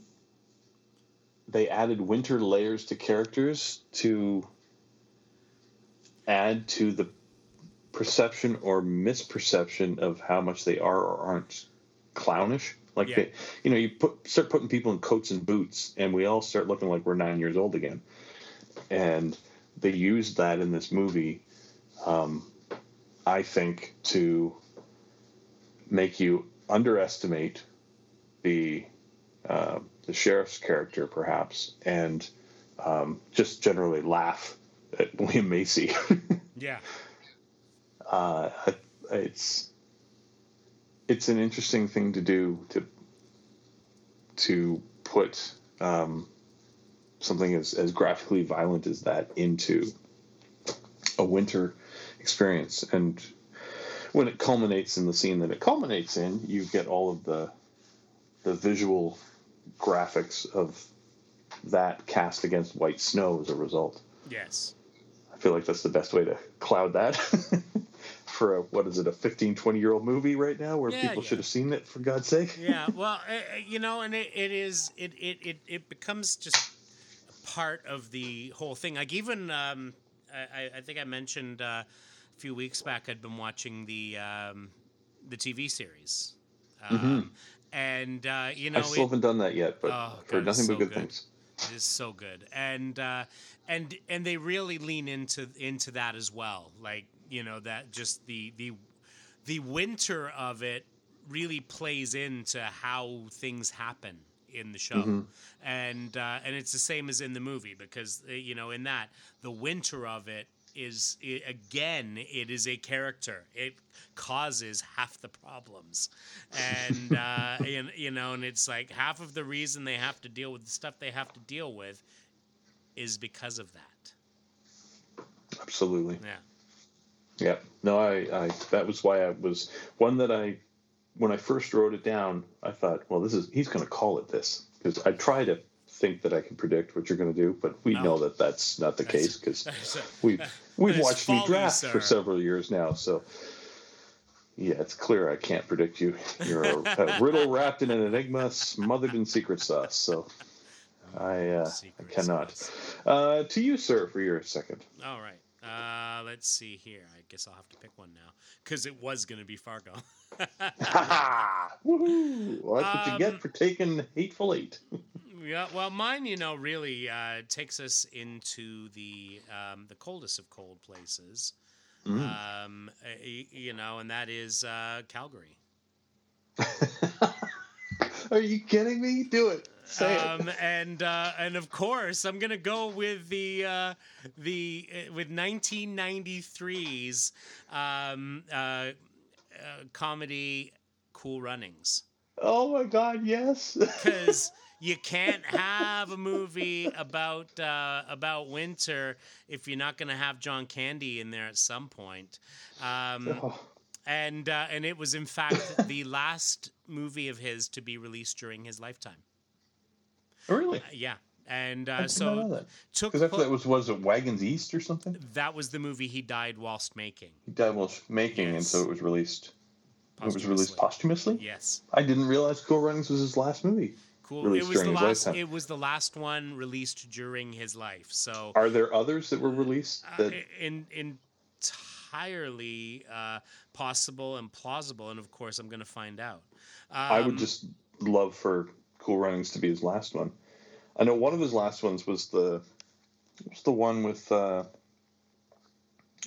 they added winter layers to characters to add to the perception or misperception of how much they are or aren't clownish. Like Yeah. they, you know, you put start putting people in coats and boots, and we all start looking like we're nine years old again. And they used that in this movie, um, I think, to make you underestimate the uh, the sheriff's character, perhaps, and um, just generally laugh at [laughs] William Macy. Yeah. [laughs] uh, it's it's an interesting thing to do to to put um, something as, as graphically violent as that into a winter experience and when it culminates in the scene that it culminates in you get all of the the visual graphics of that cast against white snow as a result Yes. I feel like that's the best way to cloud that [laughs] for a what is it a 15 20 year old movie right now where Yeah, people yeah. should have seen it for God's sake. yeah well uh, you know and it, it is it, it it it becomes just a part of the whole thing like even um i I- think i mentioned uh, a few weeks back i'd been watching the um the tv series um, and uh you know I still it- haven't done that yet, but Oh, I've heard nothing so but good, good. things. it is so good, and uh, and and they really lean into into that as well. Like you know that just the the the winter of it really plays into how things happen in the show, Mm-hmm. and uh, and it's the same as in the movie because uh, you know in that the winter of it is again it is a character it causes half the problems and [laughs] uh and, you know and it's like half of the reason they have to deal with the stuff they have to deal with is because of that Absolutely. yeah Yeah. No, I, I that was why I was one that I when I first wrote it down, I thought, well, this is he's going to call it this because I try to think that I can predict what you're going to do, but we No. know that that's not the That's- case because [laughs] a- we've watched me draft sir. for several years now, so yeah, it's clear I can't predict you. You're a, a riddle wrapped in an enigma, smothered in secret sauce. So I, uh, I cannot. Uh, to you, sir, for your second. all right uh let's see here i guess i'll have to pick one now because it was going to be fargo [laughs] Woohoo! Well, that's what you Um, get for taking Hateful Eight. [laughs] Yeah, well, mine, you know, really uh, takes us into the um, the coldest of cold places, Mm. um, you know, and that is uh, Calgary. [laughs] Are you kidding me? Do it. Say Um, and uh, and of course, I'm gonna go with the uh, the uh, with 1993's um, uh, uh, comedy Cool Runnings. Oh my God, yes. [laughs] because you can't have a movie about uh, about winter if you're not going to have John Candy in there at some point. Um, [laughs] Oh, and uh, and it was in fact the last movie of his to be released during his lifetime. really? Uh, yeah, and I uh, so took Because after pla- that was was it Wagons East or something? that was the movie he died whilst making. He died while making, and so it was released. It was released posthumously. Yes, I didn't realize Cool Runnings was his last movie. Cool. Released it was the last. It was the last one released during his life. So Are there others that were released? uh, That in, entirely uh, possible and plausible, and of course, I'm going to find out. Um, I would just love for Cool Runnings to be his last one. I know one of his last ones was the was the one with uh,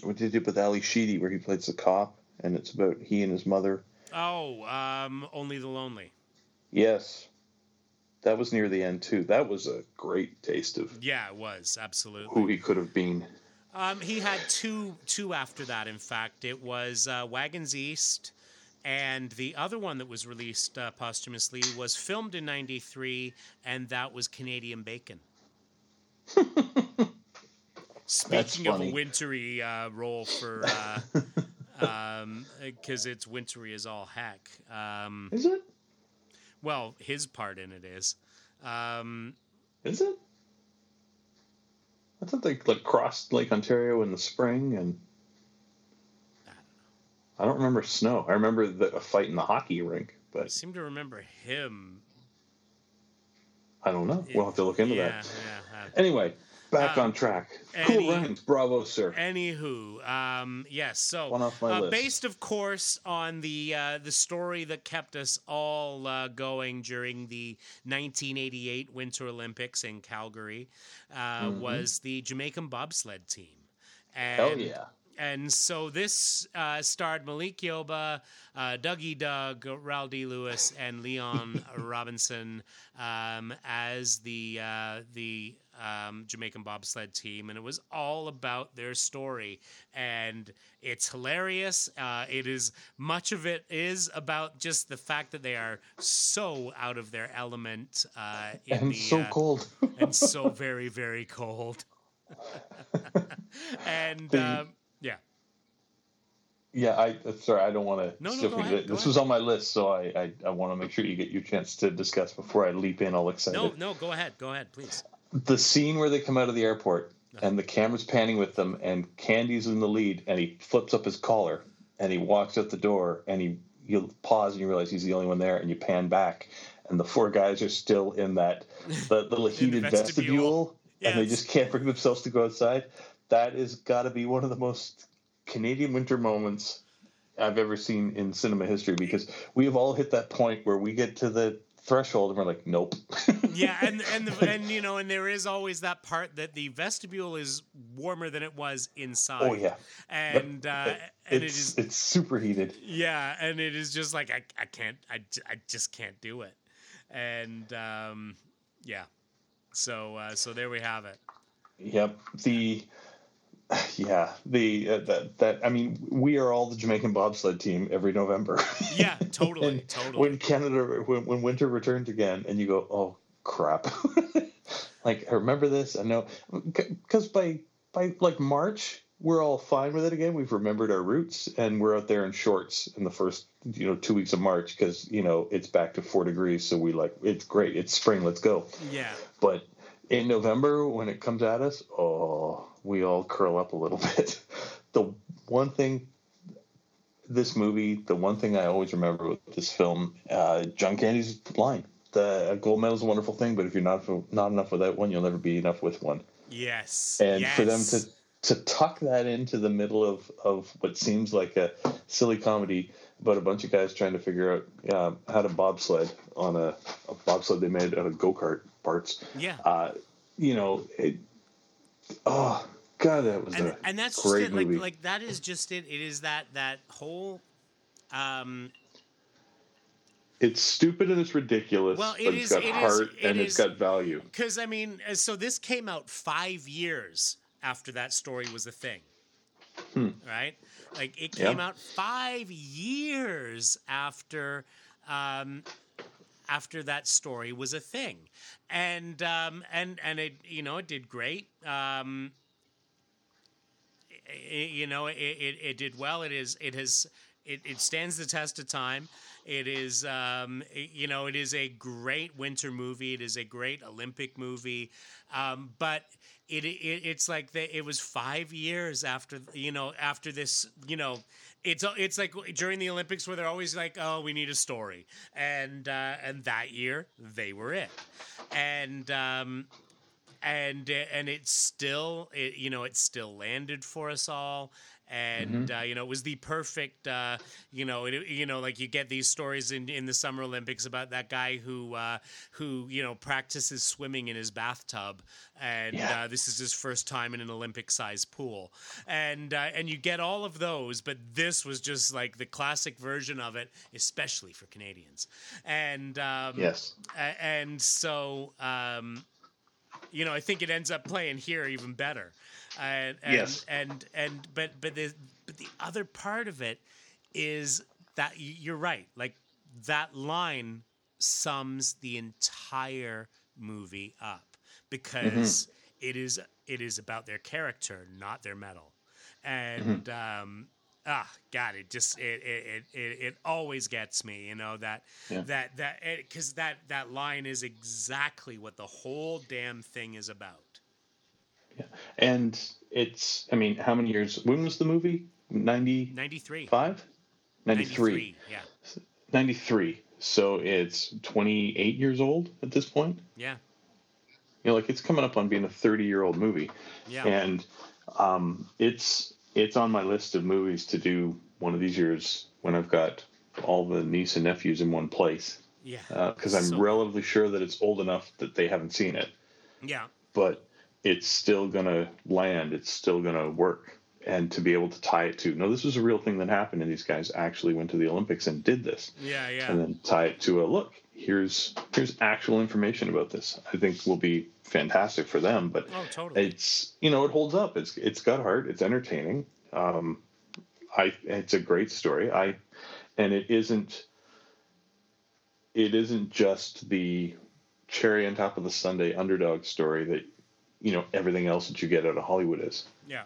what did he do with Ally Sheedy where he plays the cop and it's about he and his mother. Oh, um, only the lonely. Yes. That was near the end too. That was a great taste of Yeah, it was absolutely. who he could have been. Um, he had two two after that. In fact, it was uh, Wagons East, and the other one that was released uh, posthumously was filmed in '93, and that was Canadian Bacon. [laughs] Speaking of a wintry uh, role for, [laughs] because it's wintry as all heck. Um, Is it? Well, his part in it is. Um, Is it? I thought they like crossed Lake Ontario in the spring and I don't I don't remember snow. I remember the, a fight in the hockey rink, but I seem to remember him. I don't know. We'll have to look into yeah, that. Yeah, Anyway, back Uh, on track. any- cool runnings, bravo, sir. Anywho, um, yes. So, One off my uh, list. based, of course, on the uh, the story that kept us all uh, going during the 1988 Winter Olympics in Calgary, uh, was the Jamaican bobsled team. And, Mm-hmm. Hell yeah. And so this uh, starred Malik Yoba, uh, Dougie Doug, Rawle D. Lewis, and Leon [laughs] Robinson um, as the uh, the um, Jamaican bobsled team, and it was all about their story. And it's hilarious. Uh, it is much of it is about just the fact that they are so out of their element uh, in And the so uh, cold. [laughs] and so very very cold. [laughs] and um, yeah. yeah, I uh, sorry, I don't want to. No, no, go ahead, This go ahead. was on my list, so I I, I want to make sure you get your chance to discuss before I leap in all excited. No, no, go ahead. Go ahead, please. The scene where they come out of the airport and the camera's panning with them and Candy's in the lead and he flips up his collar and he walks out the door and he you pause and you realize he's the only one there and you pan back and the four guys are still in that [laughs] that little heated vestibule. vestibule, and they just can't bring themselves to go outside. That is got to be one of the most Canadian winter moments I've ever seen in cinema history because we have all hit that point where we get to the threshold and we're like, nope. [laughs] Yeah, and and the, and you know, and there is always that part that the vestibule is warmer than it was inside. Oh yeah, and uh, and it it's it's super heated. yeah, and it is just like I I can't I, I just can't do it, and um, yeah, so uh, so there we have it. Yep. The [sighs] yeah the uh, that that I mean we are all the Jamaican bobsled team every November. [laughs] Yeah, totally, [laughs] And totally. When Canada when, when winter returns again and you go oh crap, [laughs] like I remember this I know because by by like March we're all fine with it again. We've remembered our roots and we're out there in shorts in the first you know two weeks of March because you know it's back to four degrees so we like it's great it's spring let's go. yeah, But in November, when it comes at us, oh, we all curl up a little [laughs] bit. The one thing, this movie, the one thing I always remember with this film, uh, John Candy's line: "The a gold medal is a wonderful thing, but if you're not not enough without one, you'll never be enough with one." yes, And yes. for them to to tuck that into the middle of of what seems like a silly comedy about a bunch of guys trying to figure out um, how to bobsled on a, a bobsled they made out of go kart parts yeah. uh, you know, it, oh god, that was and, a and that's great just it. Like movie. like that is just it. It is that that whole. Um, it's stupid and it's ridiculous, Well, it but it's is- got it is- heart it and is- it's got value. Because I mean, uh, so this came out five years after that story was a thing. hmm. right? Like it came Yeah. out five years after um, after that story was a thing, and um, and and it you know it did great. Um, you know it, it, it did well. It is it has it, it stands the test of time. It is um, i- you know it is a great winter movie. It is a great Olympic movie, um, but. It, it it's like the, it was five years after you know after this you know it's it's like during the Olympics where they're always like oh we need a story and uh, and that year they were it and um, and and it still it, you know it still landed for us all. And uh, you know it was the perfect uh, you know it, you know like you get these stories in, in the summer olympics about that guy who uh, who you know practices swimming in his bathtub. And Yeah. uh, this is his first time in an olympic sized pool. And uh, and you get all of those but this was just like the classic version of it especially for canadians. And um, Yes. and so um, you know I think it ends up playing here even better. And, and, Yes. and and but but the but the other part of it is that you're right. Like that line sums the entire movie up because it is it is about their character, not their medal. And um, ah, God, it just it it, it it always gets me. You know that Yeah. that that because that that line is exactly what the whole damn thing is about. Yeah. And it's, I mean, how many years? When was the movie? 95? 93. 93. Yeah. 93. So it's 28 years old at this point. Yeah. You know, like it's coming up on being a 30 year old movie. Yeah. And um, it's it's on my list of movies to do one of these years when I've got all the niece and nephews in one place yeah. Uh, because I'm So- relatively sure that it's old enough that they haven't seen it, Yeah. but it's still gonna land. It's still gonna work, and to be able to tie it to no, this was a real thing that happened, and these guys actually went to the Olympics and did this, Yeah. Yeah. and then tie it to a look. Here's here's actual information about this. I think will be fantastic for them, but oh, totally. it's you know it holds up. It's it's got heart. It's entertaining. Um, I it's a great story. I and it isn't it isn't just the cherry on top of the sundae underdog story that you know everything else that you get out of Hollywood is. yeah.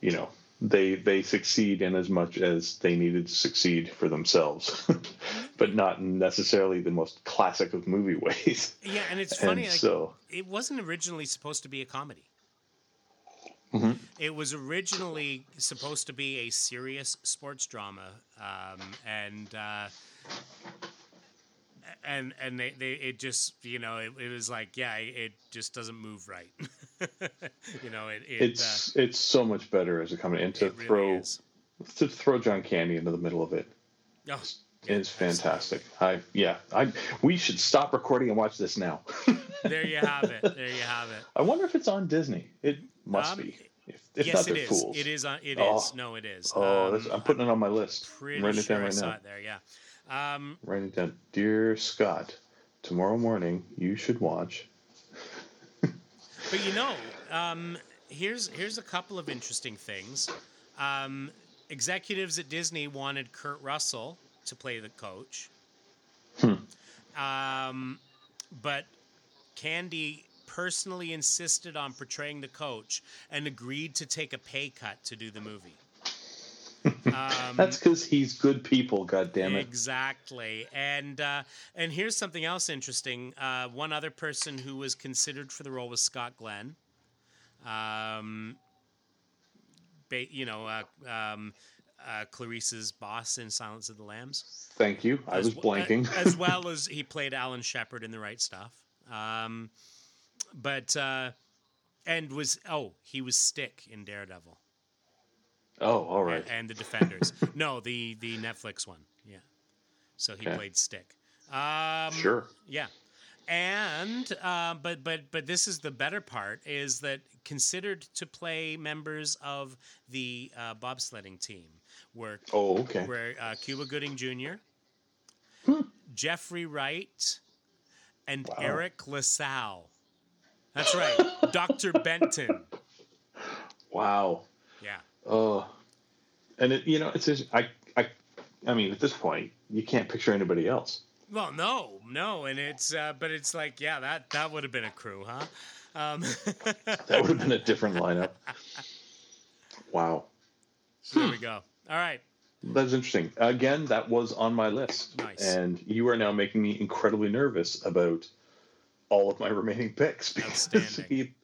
You know they they succeed in as much as they needed to succeed for themselves, [laughs] but not necessarily the most classic of movie [laughs] ways. Yeah. And it's funny. and like, so it wasn't originally supposed to be a comedy. Mhm. It was originally supposed to be a serious sports drama, um, and uh, and and they, they it just you know it, it was like yeah it just doesn't move right, [laughs] you know it, it it's it's so much better as a comedy and uh, to really throw is. to throw John Candy into the middle of it Oh, is yeah, fantastic. I yeah, I we should stop recording and watch this now. [laughs] There you have it. There you have it. I wonder if it's on Disney. It must Um, be. If, if yes, not, it is. Fools. It is. On, it Oh. No, it is. Oh, Um, I'm putting it on my list. I'm pretty it sure down I right saw now. it there. Yeah. Um, Writing it down. Dear Scott, tomorrow morning you should watch. But you know, um, here's here's a couple of interesting things. Um, executives at Disney wanted Kurt Russell to play the coach, Hmm. um, but Candy personally insisted on portraying the coach and agreed to take a pay cut to do the movie. Um, That's because he's good people. God damn it. Exactly, and uh, and here's something else interesting. Uh, one other person who was considered for the role was Scott Glenn. Um, ba- you know, uh, um, uh, Clarice's boss in Silence of the Lambs. Thank you. I As was blanking. a- as [laughs] well as he played Alan Shepard in The Right Stuff. Um, but uh, and was oh he was Stick in Daredevil oh, all right. and, and the Defenders. [laughs] no, the the Netflix one. Yeah. So he Okay. played Stick. Um, Sure. Yeah. And uh, but but but this is the better part is that considered to play members of the uh, bobsledding team were Oh, okay. were uh, Cuba Gooding Jr., Hmm. Jeffrey Wright, and Wow. Eric LaSalle. That's right, Dr. Benton. Wow. Yeah. Oh, and it, you know, it's just, I, I, I mean, at this point, you can't picture anybody else. Well, no, no, and it's uh, but it's like yeah, that that would have been a crew, huh? Um, [laughs] that would have been a different lineup. Wow. So there we go. All right. That's interesting. Again, that was on my list. Nice. And you are now making me incredibly nervous about all of my remaining picks [laughs] because Outstanding.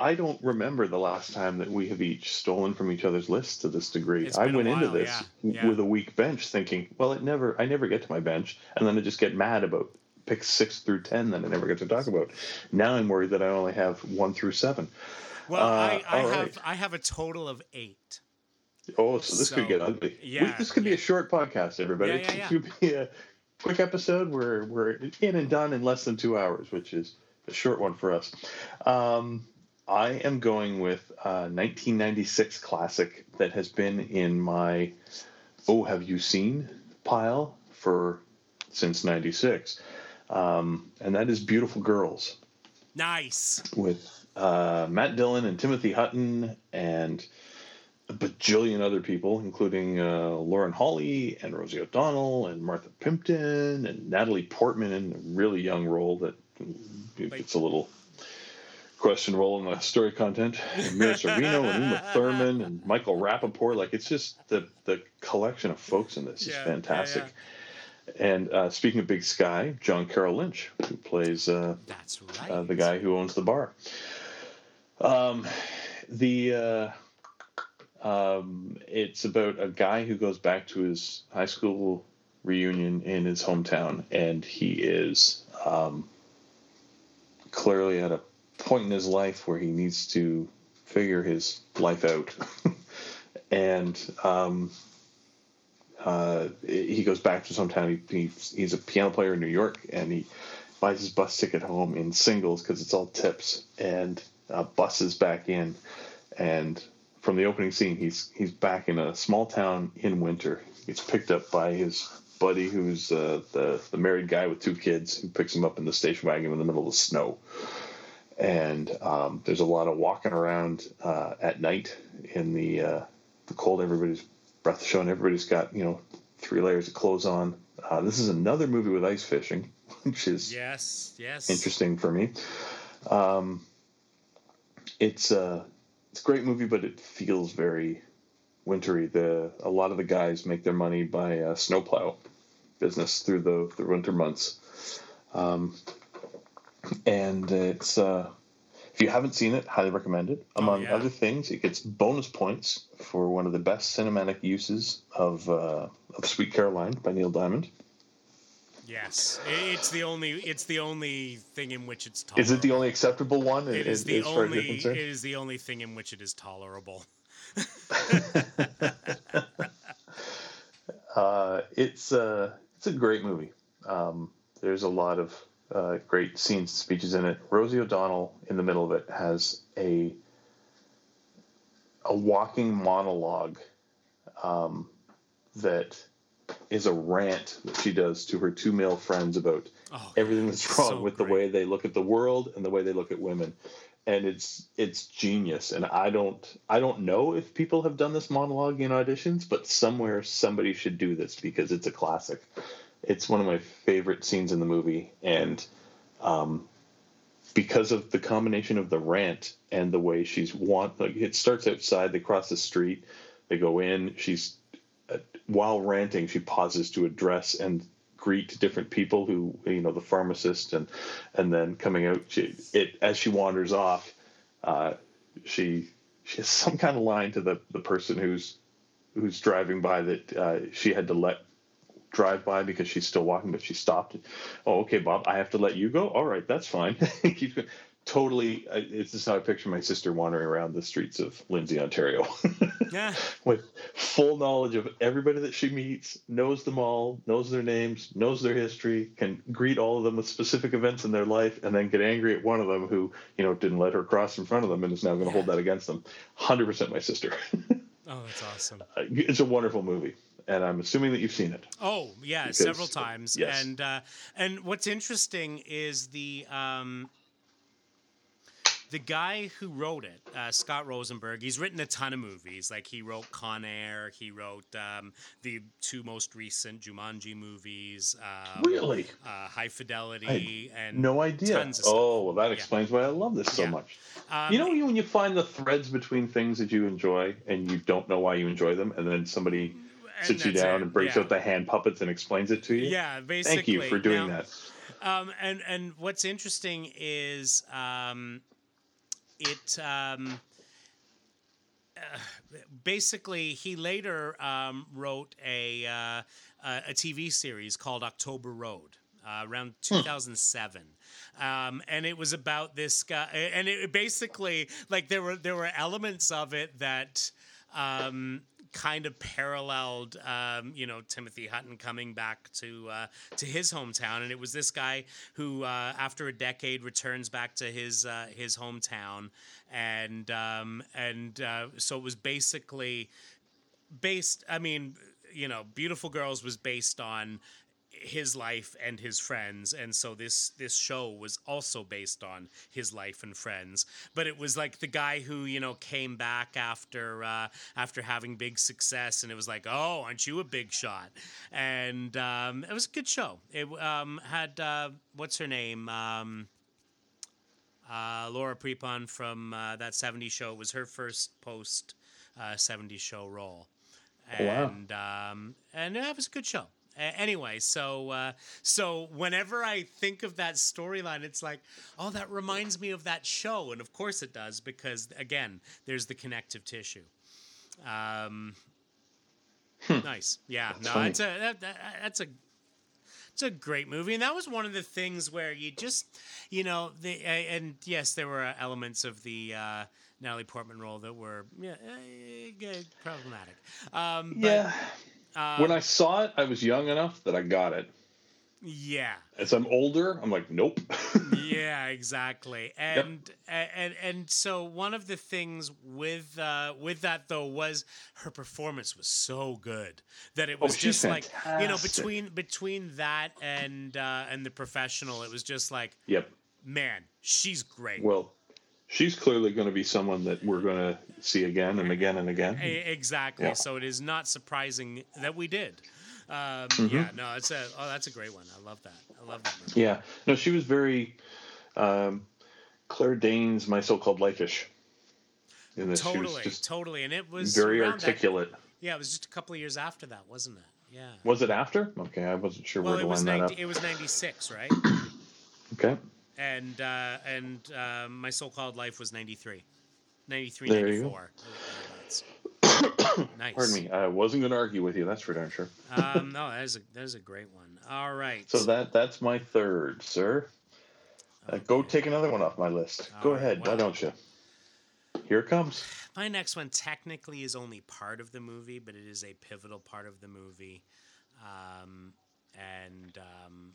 We- I don't remember the last time that we have each stolen from each other's lists to this degree. It's I went into this yeah, yeah. with a weak bench, thinking, well, it never, I never get to my bench, and then I just get mad about picks six through ten that I never get to talk about. Now I'm worried that I only have one through seven. Well, Uh, I, I all have right. I have a total of eight. Oh, so this could get ugly. We- yeah, this could be a short podcast, everybody. Yeah, yeah, yeah. It could be a quick episode. We're we're in and done in less than two hours, which is a short one for us. Um, I am going with a 1996 classic that has been in my oh have you seen pile for since 96 um, and that is beautiful girls Nice. with uh, Matt Dillon and Timothy Hutton and a bajillion other people, including uh, Lauren Holly and Rosie O'Donnell and Martha Plimpton and Natalie Portman in a really young role that it's a little questionable in the story content. And Mira Sorvino and Uma Thurman and Michael Rapaport. Like, it's just the, the collection of folks in this Yeah, is yeah, fantastic. And uh, speaking of Big Sky, John Carroll Lynch, who plays uh, That's right. uh, the guy who owns the bar. Um, the uh, um, it's about a guy who goes back to his high school reunion in his hometown, and he is um, clearly at a point in his life where he needs to figure his life out, [laughs] and um, uh, he goes back to some town. He, he, he's a piano player in New York, and he buys his bus ticket home in singles because it's all tips, and uh, buses back in. And from the opening scene, he's he's back in a small town in winter. He gets picked up by his buddy, who's uh, the the married guy with two kids, who picks him up in the station wagon in the middle of the snow. And um, there's a lot of walking around uh, at night in the uh, the cold. Everybody's breath showing. Everybody's got you know three layers of clothes on. Uh, this is another movie with ice fishing, [laughs] which is yes, yes. interesting for me. Um, it's a it's a great movie, but it feels very wintry. The a lot of the guys make their money by uh, snowplow business through the the winter months, um, and it's uh, if you haven't seen it, highly recommend it. Among yeah. other things, it gets bonus points for one of the best cinematic uses of uh, of Sweet Caroline by Neil Diamond. Yes, it's the only it's the only thing in which it's tolerable. Is it the only acceptable one? It is the as far as you're only it is the only thing in which it is tolerable. [laughs] [laughs] Uh, it's uh, it's a great movie. Um, there's a lot of uh, great scenes, speeches in it. Rosie O'Donnell in the middle of it has a a walking monologue um, that is a rant that she does to her two male friends about Oh, everything that's wrong so with the way they look at the world and the way they look at women. And it's it's genius. And i don't i don't know if people have done this monologue in auditions but somewhere somebody should do this because it's a classic it's one of my favorite scenes in the movie and um because of the combination of the rant and the way she's want like it starts outside they cross the street they go in she's uh, while ranting she pauses to address and greet different people who you know the pharmacist and and then coming out she, it as she wanders off uh, she she has some kind of line to the the person who's who's driving by that uh, she had to let drive by because she's still walking but she stopped oh okay bob i have to let you go all right that's fine [laughs] Keeps going. totally uh, it's just how i picture my sister wandering around the streets of lindsay ontario [laughs] Yeah, with full knowledge of everybody that she meets, knows them all, knows their names, knows their history, can greet all of them with specific events in their life, and then get angry at one of them who, you know, didn't let her cross in front of them and is now going to hold that against them. 100% my sister. [laughs] oh, that's awesome. it's a wonderful movie, and I'm assuming that you've seen it. Oh yeah, Because- several times. yes. And uh, and what's interesting is the um, the guy who wrote it, uh, Scott Rosenberg, he's written a ton of movies. Like he wrote Con Air, he wrote um, the two most recent Jumanji movies. Um, Really? Uh, High Fidelity and No idea. Tons of stuff. Oh, well, that explains why I love this so Yeah. much. Um, you know, when you find the threads between things that you enjoy and you don't know why you enjoy them, and then somebody sits you down it, and breaks yeah. out the hand puppets and explains it to you. Yeah, basically. Thank you for doing Now, that. Um, and and what's interesting is um, it um, uh, basically he later um, wrote a uh, a TV series called October Road. Uh, around 2007, um, and it was about this guy, and it basically like there were there were elements of it that um, kind of paralleled, um, you know, Timothy Hutton coming back to uh, to his hometown, and it was this guy who, uh, after a decade, returns back to his uh, his hometown, and um, and uh, so it was basically based. I mean, you know, Beautiful Girls was based on his life and his friends and so this this show was also based on his life and friends but it was like the guy who you know came back after uh after having big success and it was like oh aren't you a big shot and um it was a good show it um had uh what's her name um uh, Laura Prepon from uh, that 70s show It was her first post uh, 70s show role. Oh, wow. And um, and that was a good show. Anyway, so uh, so whenever I think of that storyline, it's like, oh, that reminds me of that show, and of course it does because again, there's the connective tissue. Um, Nice, yeah. no, funny. it's a that, that, that's a it's a great movie, and that was one of the things where you just, you know, the uh, and yes, there were elements of the uh, Natalie Portman role that were yeah, uh, problematic. Um, but, yeah. Um, when I saw it, I was young enough that I got it. yeah, As I'm older, I'm like, nope. [laughs] yeah, exactly. And, and and so one of the things with uh, with that though was her performance was so good that it was Oh, just like you know between between that and uh, and the professional, it was just like yep. man, she's great. Well, she's clearly going to be someone that we're going to see again and again and again. Exactly. Yeah. So it is not surprising that we did. Um, Mm-hmm. Yeah, no, it's a oh, that's a great one. I love that. I love that movie. Yeah. No, she was very um, Claire Danes, my so-called life-ish. In this, Totally, totally, and it was very around that- articulate. yeah, it was just a couple of years after that, wasn't it? Yeah. Was it after? Okay, I wasn't sure Well, where it to was line that up. it was ninety six, right? [coughs] Okay. and uh, and uh, my so-called life was 93. 93, There you go. 94. [coughs] Nice. Pardon me. I wasn't going to argue with you. That's for darn sure. um, no, that is a that is a great one. All right. So that that's my third, sir. Uh, go take another one off my list. All go right, ahead. Why don't you? Here it comes. My next one technically is only part of the movie, but it is a pivotal part of the movie, um, and um,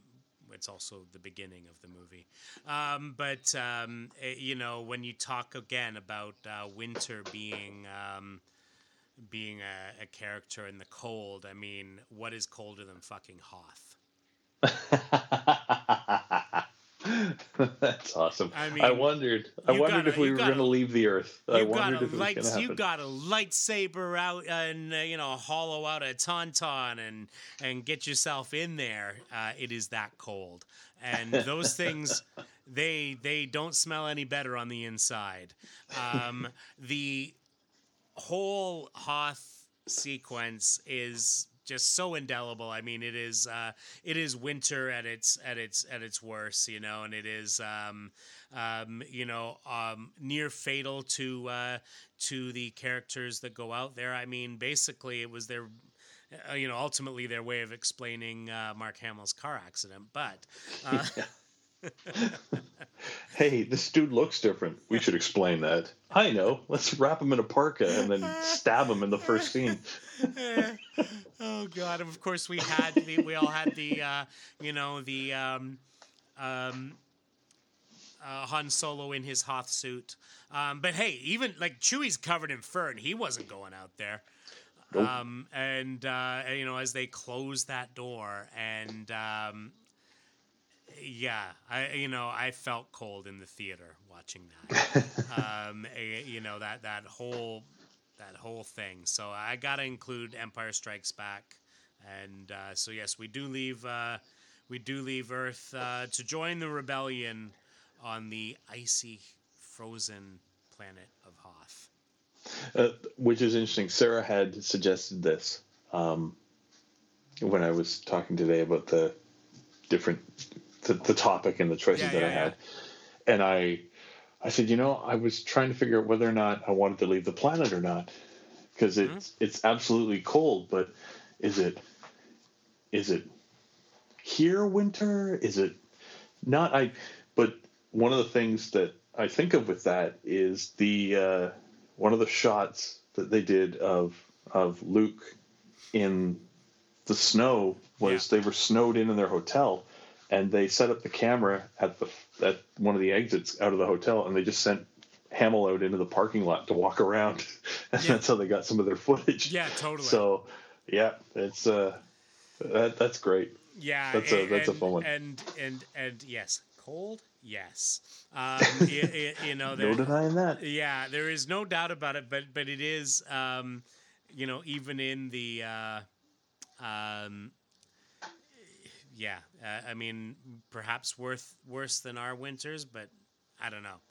it's also the beginning of the movie. Um, but um, eh, you know, when you talk again about uh, winter being um, being a, a character in the cold, I mean, what is colder than fucking Hoth? [laughs] That's [laughs] awesome. I I, wondered. I wondered gotta- if we were going to leave the Earth. I wondered if it was going to you got a lightsaber out and uh, you know hollow out a tauntaun and and get yourself in there. Uh, it is that cold, and those [laughs] things they they don't smell any better on the inside. Um, [laughs] the whole Hoth sequence is just so indelible. I mean, it is uh, it is winter at its at its at its worst, you know, and it is um, um, you know um, near fatal to uh, to the characters that go out there. I mean, basically, it was their uh, you know ultimately their way of explaining uh, Mark Hamill's car accident, but. [laughs] [laughs] Hey, this dude looks different. We should explain that. I know. Let's wrap him in a parka and then stab him in the first scene. [laughs] oh god and of course we had the we all had the uh you know the um um uh, Han Solo in his Hoth suit. Um, but hey, even like Chewie's covered in fur and he wasn't going out there. Nope. Um, and, uh, you know, as they close that door and, um, yeah, I you know I felt cold in the theater watching that. [laughs] um, eh, you know that that whole that whole thing. So I got to include Empire Strikes Back, and uh, so yes, we do leave uh, we do leave Earth uh, to join the rebellion on the icy, frozen planet of Hoth. Uh, which is interesting. Sarah had suggested this um, when I was talking today about the different the, the topic and the choices Yeah, that yeah, I had, and I I said, you know, I was trying to figure out whether or not I wanted to leave the planet or not because it's Mm-hmm. it's absolutely cold, but is it is it here winter? Is it not? I but one of the things that I think of with that is the uh, one of the shots that they did of of Luke in the snow was they were snowed in in their hotel and they set up the camera at the at one of the exits out of the hotel and they just sent Hamill out into the parking lot to walk around [laughs] and Yeah. that's how they got some of their footage Yeah, totally. so yeah it's uh that, that's great Yeah, That's a- and, that's a fun one. And and and yes, cold. Yes, um, [laughs] y- y- you know, there, no denying that yeah, there is no doubt about it. But but it is, um, you know, even in the, uh, um, yeah, uh, I mean, perhaps worth worse than our winters, but I don't know.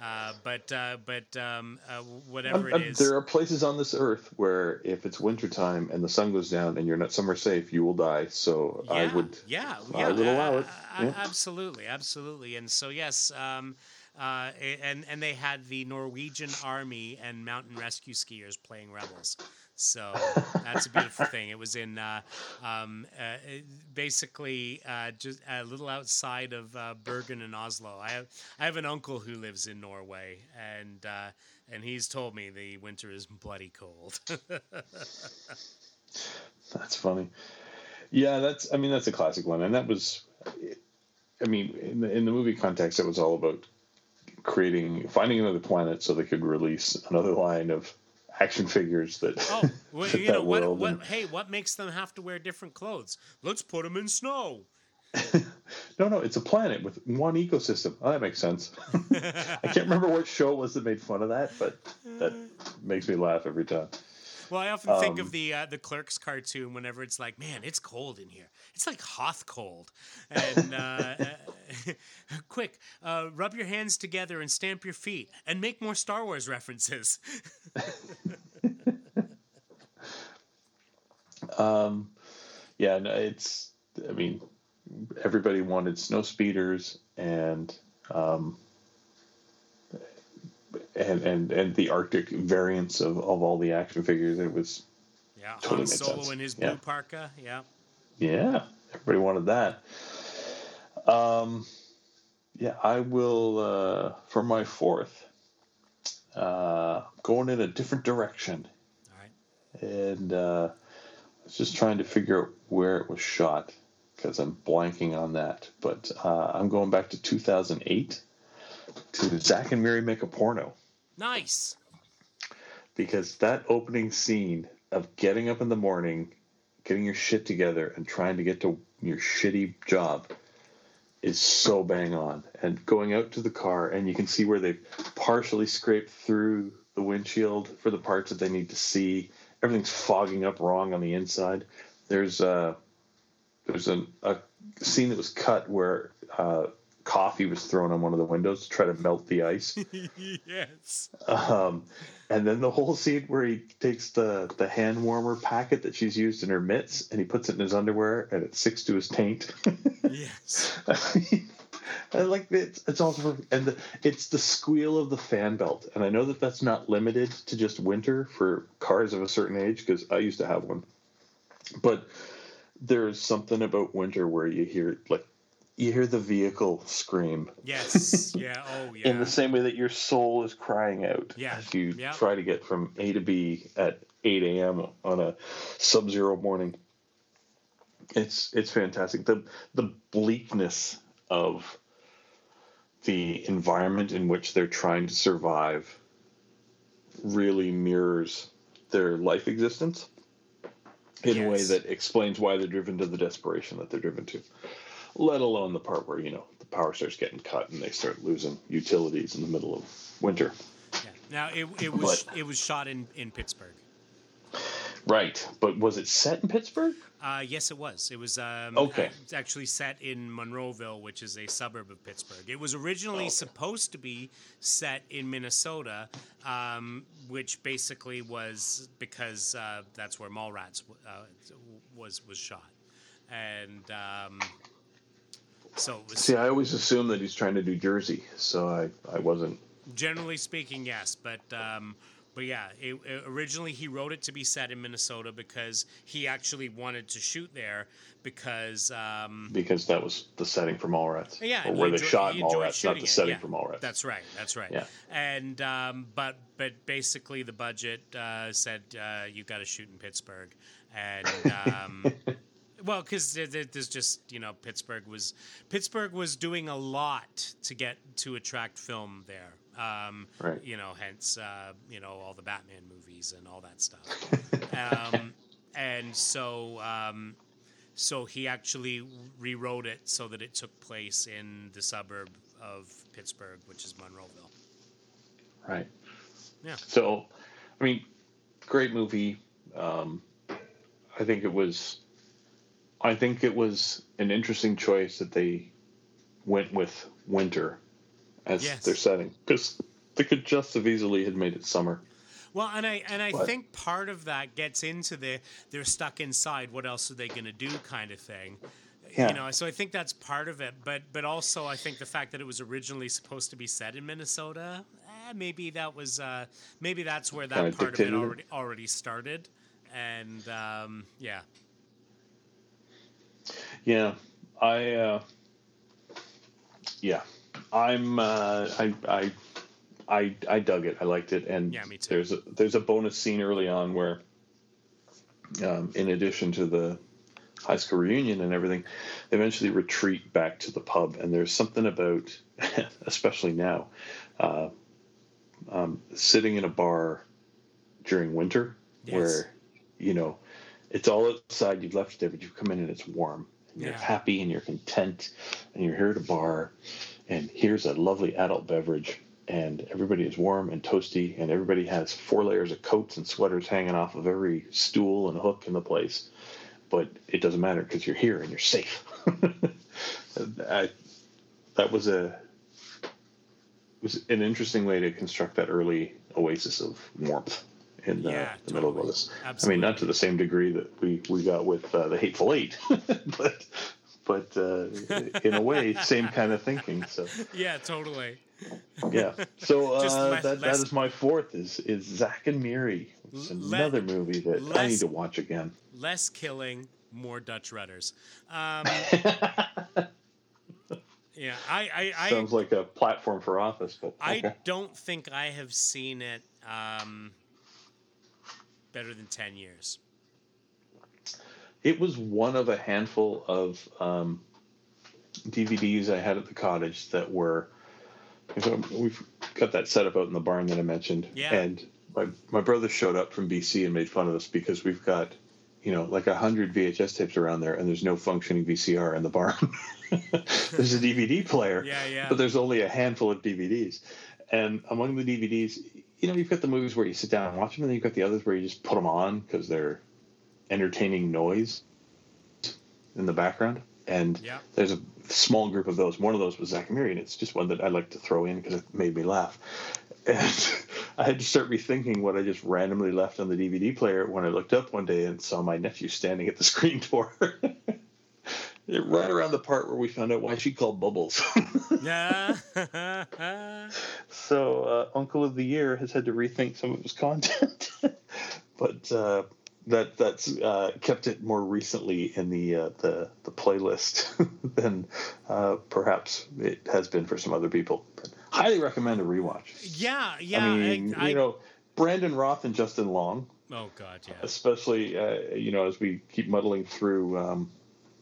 Uh, but uh, but um, uh, whatever Um, it um, there are places on this earth where if it's wintertime and the sun goes down and you're not somewhere safe you will die so i would yeah, I yeah, would allow uh, it. uh, Yeah. Absolutely, absolutely. And so yes, um, uh, and and they had the Norwegian Army and mountain rescue skiers playing rebels. So [laughs] that's a beautiful thing. It was in uh, um, uh, basically uh, just a little outside of uh, Bergen and Oslo. I have I have an uncle who lives in Norway, and uh, and he's told me the winter is bloody cold. [laughs] That's funny. Yeah, that's. I mean, that's a classic one, and that was. I mean, in the in the movie context, it was all about creating, finding another planet so they could release another line of action figures that. Oh, [laughs] well, you know that what? world What? and- Hey, what makes them have to wear different clothes? Let's put them in snow. [laughs] no, no, it's a planet with one ecosystem. Oh, that makes sense. [laughs] I can't remember what show it was that made fun of that, but that makes me laugh every time. Well, I often think Um, of the uh, the Clerks cartoon whenever it's like, man, it's cold in here. It's like Hoth cold. And uh, [laughs] quick, uh, rub your hands together and stamp your feet and make more Star Wars references. [laughs] Um, yeah, no, it's. I mean, everybody wanted snow speeders and um, and and and the Arctic variants of, of all the action figures. It was yeah, Totally Han Solo sense. in his blue Yeah. parka. Yeah. yeah, everybody wanted that. Um, yeah, I will uh, for my fourth. Uh, going in a different direction. All right. and uh, I was just trying to figure out where it was shot because I'm blanking on that. But uh, I'm going back to 2008 to Zack and Miri make a porno Nice. because that opening scene of getting up in the morning, getting your shit together, and trying to get to your shitty job is so bang on. And going out to the car, and you can see where they've partially scraped through the windshield for the parts that they need to see. Everything's fogging up wrong on the inside. There's a there's an, a scene that was cut where uh, coffee was thrown on one of the windows to try to melt the ice. [laughs] yes. Um, and then the whole scene where he takes the, the hand warmer packet that she's used in her mitts and he puts it in his underwear and it sticks to his taint. [laughs] Yes. [laughs] I like it's it's also and the, it's the squeal of the fan belt. And I know that that's not limited to just winter for cars of a certain age because I used to have one. But there's something about winter where you hear like you hear the vehicle scream Yes. [laughs] Yeah. Oh, yeah. in the same way that your soul is crying out Yeah. as you Yeah. try to get from A to B at 8 a.m. on a sub-zero morning. It's it's fantastic. The the bleakness of the environment in which they're trying to survive really mirrors their life existence in a way that explains why they're driven to the desperation that they're driven to. Let alone the part where you know the power starts getting cut and they start losing utilities in the middle of winter. Yeah. Now it, it was it was shot in in Pittsburgh. Right, but was it set in Pittsburgh? Uh, yes, it was. It was um, Okay. uh, actually set in Monroeville, which is a suburb of Pittsburgh. It was originally Okay. supposed to be set in Minnesota, um, which basically was because uh, that's where Mallrats uh, was was shot, and um, so it was See, I always assume that he's trying to do Jersey, so I, I wasn't. Generally speaking, yes, but um, but yeah, it, it- originally he wrote it to be set in Minnesota because he actually wanted to shoot there because um, because that was the setting for Mallrats. yeah, or where they enjoy- shot he enjoyed Mallrats, not the it, setting yeah. for Mallrats. That's right. That's right. Yeah. And um, but but basically the budget uh, said uh, you got to shoot in Pittsburgh, and um, [laughs] well, because there's just you know Pittsburgh was Pittsburgh was doing a lot to get to attract film there. Um, Right. You know, hence uh, you know all the Batman movies and all that stuff. [laughs] um, and so um, so he actually rewrote it so that it took place in the suburb of Pittsburgh, which is Monroeville. Right. Yeah. So, I mean, great movie. Um, I think it was. I think it was an interesting choice that they went with winter as Yes. their setting because they could just have easily had made it summer. Well, and I and I What? think part of that gets into the they're stuck inside. What else are they going to do? Kind of thing. Yeah. You know, so I think that's part of it. But but also I think the fact that it was originally supposed to be set in Minnesota, eh, maybe that was uh, maybe that's where that part of it it. already already started. And um, yeah, Yeah, I. Uh, yeah, I'm. Uh, I. I. I. I dug it. I liked it, and Yeah, me too. there's a there's a bonus scene early on where, um, in addition to the high school reunion and everything, they eventually retreat back to the pub, and there's something about, [laughs] especially now, uh, um, sitting in a bar during winter Yes. where, you know, it's all outside. You've left it there, but you've come in and it's warm. And you're Yeah. happy and you're content, and you're here at a bar, and here's a lovely adult beverage, and everybody is warm and toasty, and everybody has four layers of coats and sweaters hanging off of every stool and hook in the place. But it doesn't matter because you're here and you're safe. [laughs] I, that was a was an interesting way to construct that early oasis of warmth in the, Yeah, the middle of totally. this. I mean, not to the same degree that we, we got with uh, the Hateful Eight, [laughs] but but uh, in a way, [laughs] same kind of thinking. So yeah, totally. yeah. So [laughs] uh, less- that, less- that is my fourth is is Zack and Miri. It's Le- another movie that I need to watch again. Less killing, more Dutch rudders. Um, yeah, I I, I, Sounds like a platform for office, but I don't think I have seen it um, better than ten years. It was one of a handful of um, DVDs I had at the cottage that were. We've got that set up out in the barn that I mentioned, Yeah. and my my brother showed up from BC and made fun of us because we've got, you know, like a hundred VHS tapes around there, and there's no functioning VCR in the barn. [laughs] there's a DVD player, [laughs] Yeah, yeah. but there's only a handful of DVDs, and among the DVDs, you know, you've got the movies where you sit down and watch them, and then you've got the others where you just put them on because they're entertaining noise in the background. And Yeah. there's a small group of those. One of those was and Miri, and it's just one that I like to throw in because it made me laugh. [laughs] And I had to start rethinking what I just randomly left on the DVD player when I looked up one day and saw my nephew standing at the screen [laughs] door. Right around the part where we found out why she called Bubbles. Yeah. [laughs] so uh, Uncle of the Year has had to rethink some of his content, [laughs] but uh, that that's uh, kept it more recently in the uh, the the playlist [laughs] than uh, perhaps it has been for some other people. But highly recommend a rewatch. yeah, yeah. I mean, I, you know, Brandon Routh and Justin Long, oh God, yeah, especially uh, you know as we keep muddling through um,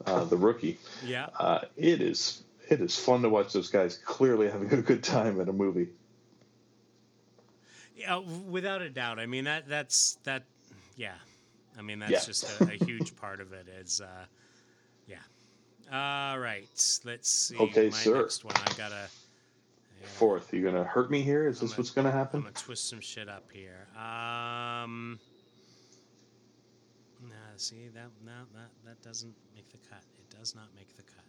uh, the rookie. yeah. Uh, it is it is fun to watch those guys clearly having a good time at a movie. Yeah, without a doubt. I mean that that's that. Yeah, I mean that's Yeah. just a, a huge [laughs] part of it. Is uh, yeah, All right. Let's see. Okay, my sir. Next one. I gotta. yeah, Fourth, you gonna hurt me here? Is this what's gonna happen? I'm gonna twist some shit up here. Um. See that that that doesn't make the cut. It does not make the cut.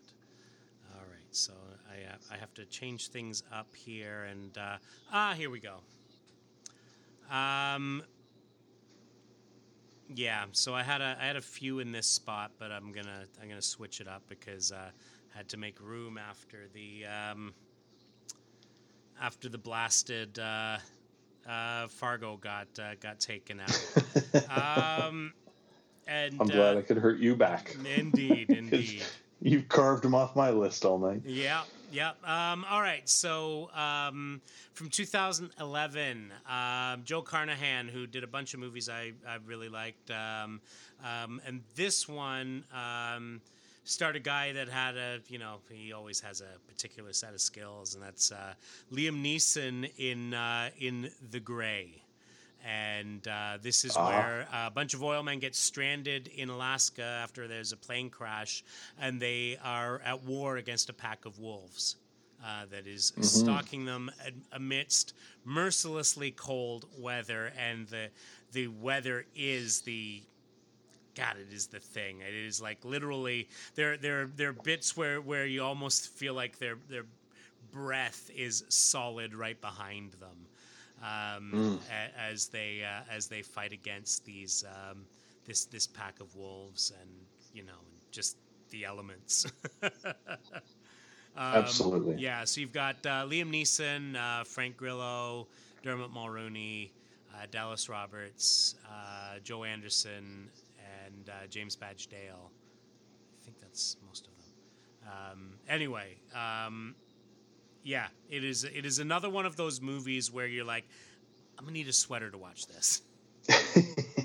All right, so I uh, I have to change things up here and uh, ah here we go. Um. Yeah, so I had a I had a few in this spot, but I'm gonna I'm gonna switch it up because uh, I had to make room after the um, after the blasted uh, uh, Fargo got uh, got taken out. [laughs] um, and I'm glad uh, I could hurt you back. indeed, [laughs] indeed. You've carved them off my list all night. Yeah, yeah. Um, all right. So um, from 2011, um, Joe Carnahan, who did a bunch of movies I, I really liked, um, um, and this one um, starred a guy that had a, you know, he always has a particular set of skills, and that's uh, Liam Neeson in uh, in The Grey. And uh, this is Ah. where a bunch of oil men get stranded in Alaska after there's a plane crash, and they are at war against a pack of wolves uh, that is stalking them amidst mercilessly cold weather. And the the weather is the God, it is the thing. It is like literally there there there are bits where where you almost feel like their their breath is solid right behind them um, a, as they uh, as they fight against these um, this this pack of wolves and you know just the elements. [laughs] Um, Absolutely. Yeah. So you've got uh, Liam Neeson, uh, Frank Grillo, Dermot Mulroney, uh, Dallas Roberts, uh, Joe Anderson, and uh, James Badge Dale. I think that's most of them. Um, anyway, um, yeah, it is. It is another one of those movies where you're like, I'm gonna need a sweater to watch this. [laughs]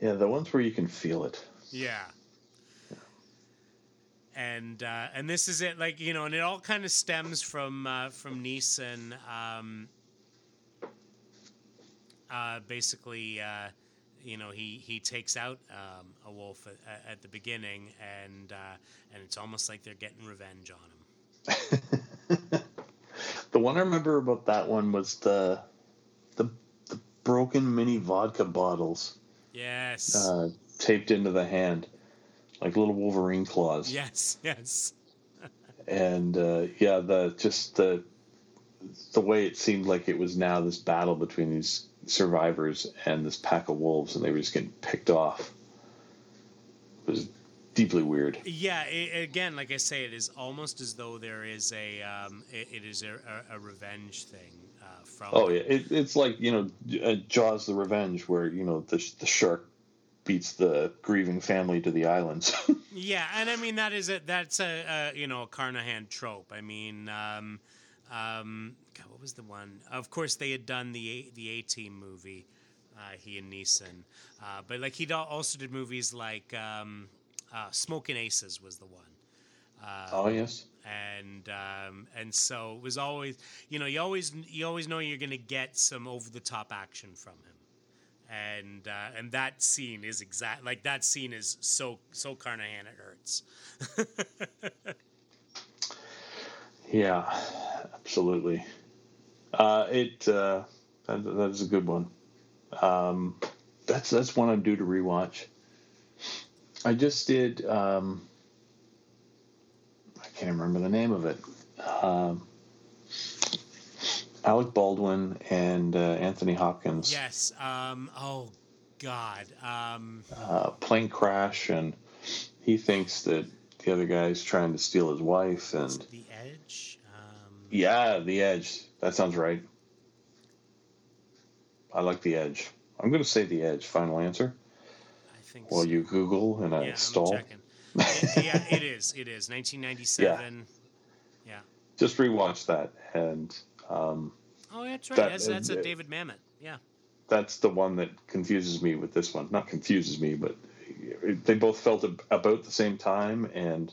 Yeah, the ones where you can feel it. Yeah. And uh, and this is it, like you know, and it all kind of stems from uh, from Neeson. Um, uh, basically, uh, you know, he he takes out um, a wolf at, at the beginning, and uh, and it's almost like they're getting revenge on him. [laughs] [laughs] The one I remember about that one was the the, the broken mini vodka bottles Yes. uh, taped into the hand, like little Wolverine claws. yes. Yes. And uh, yeah, the just the the way it seemed like it was now this battle between these survivors and this pack of wolves, and they were just getting picked off. It was deeply weird. Yeah, i again, like I say, it is almost as though there is a um, it, it is a, a, a revenge thing uh, from. Oh yeah, it, it's like you know uh, Jaws: The Revenge, where you know the the shark beats the grieving family to the islands. [laughs] Yeah, and I mean that is a that's a, a you know a Carnahan trope. I mean, um, um, God, what was the one? Of course, they had done the A- the A Team movie, uh, he and Neeson, uh, but like he also did movies like um, uh, Smoking Aces was the one. Uh, oh yes, and um, and so it was always you know you always you always know you're going to get some over the top action from him and uh, and that scene is exact like that scene is so so Carnahan it hurts [laughs] yeah, absolutely. Uh, it uh, that, that is a good one. Um, that's that's one I'm due to rewatch. I just did. Um, I can't remember the name of it. Um, Alec Baldwin and uh, Anthony Hopkins. yes um oh god um uh, plane crash, and he thinks that the other guy's trying to steal his wife. And the edge um yeah, the edge. That sounds right. I like the edge. I'm going to say the edge. Final answer. Think While so. you Google and I yeah, stall. It- yeah it is it is [laughs] 1997 yeah, Just rewatch that, and um, oh that's right That- that's, that's a uh, David Mamet yeah that's the one that confuses me with this one. Not confuses me, but they both felt ab- about the same time, and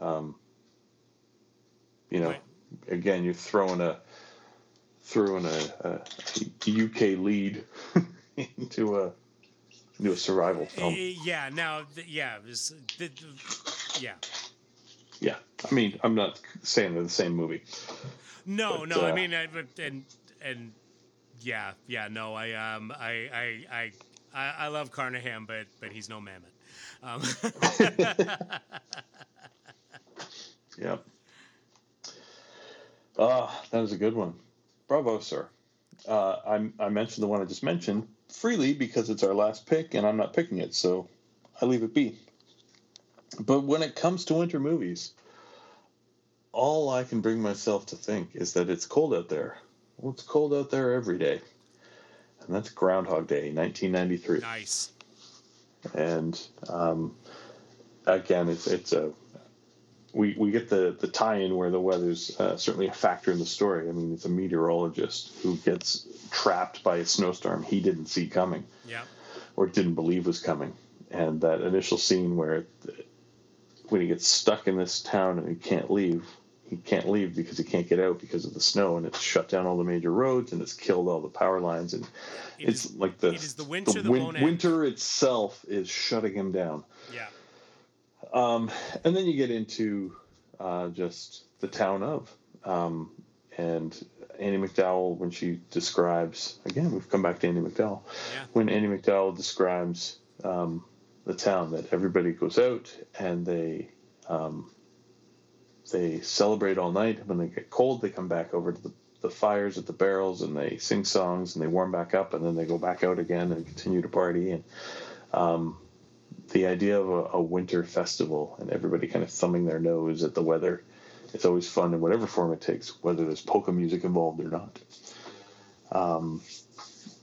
um, you know, Right. again, you're throwing a throwing a, a UK lead [laughs] into a a survival film. Uh, yeah now th- yeah it was, yeah Yeah, I mean, I'm not saying they're the same movie. No, But, no. I uh, mean, I, but and and yeah, yeah. No, I um, I I I I, I love Carnahan, but but he's no Mamet. Um, [laughs] Yep. Ah, that was a good one. Bravo, sir. Uh, I, I mentioned the one I just mentioned freely because it's our last pick and I'm not picking it, so I leave it be. But when it comes to winter movies, all I can bring myself to think is that it's cold out there. Well, it's cold out there every day. And that's Groundhog Day, 1993 nice. and um, again, it's it's a we we get the the tie-in where the weather's uh, certainly a factor in the story. I mean, it's a meteorologist who gets trapped by a snowstorm he didn't see coming Yeah. or didn't believe was coming, and that initial scene where when he gets stuck in this town and he can't leave. He can't leave because he can't get out because of the snow, and it's shut down all the major roads, and it's killed all the power lines, and It it's is- like the it is the winter that win- winter itself is shutting him down. Yeah. Um, and then you get into uh, just the town of. Um, and Andie MacDowell, when she describes, again, we've come back to Andie MacDowell. Yeah. When Andie MacDowell describes um, the town, that everybody goes out and they um, they celebrate all night. When they get cold, they come back over to the, the fires at the barrels and they sing songs and they warm back up and then they go back out again and continue to party. And um, the idea of a, a winter festival and everybody kind of thumbing their nose at the weather. It's always fun in whatever form it takes, whether there's polka music involved or not. Um,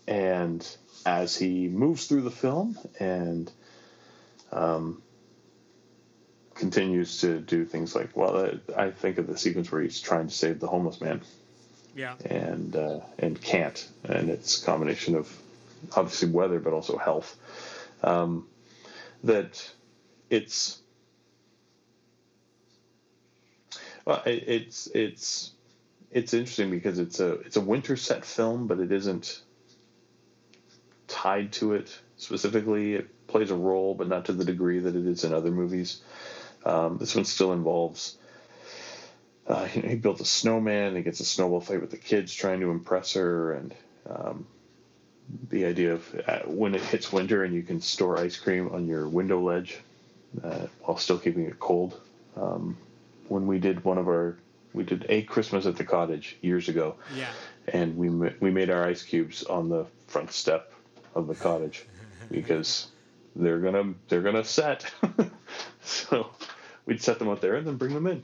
and as he moves through the film and um, continues to do things like, well, I think of the sequence where he's trying to save the homeless man Yeah. and uh, and can't, and it's a combination of obviously weather, but also health. Um, that it's well, it, it's it's it's interesting because it's a it's a winter set film, but it isn't tied to it specifically. It plays a role, but not to the degree that it is in other movies. Um, this one still involves uh, you know, he built a snowman. He gets a snowball fight with the kids, trying to impress her, and um, the idea of uh, when it hits winter and you can store ice cream on your window ledge uh, while still keeping it cold. Um, when we did one of our, we did a Christmas at the cottage years ago, Yeah. and we we made our ice cubes on the front step of the cottage [laughs] because they're gonna they're gonna set. [laughs] so we'd set them out there and then bring them in.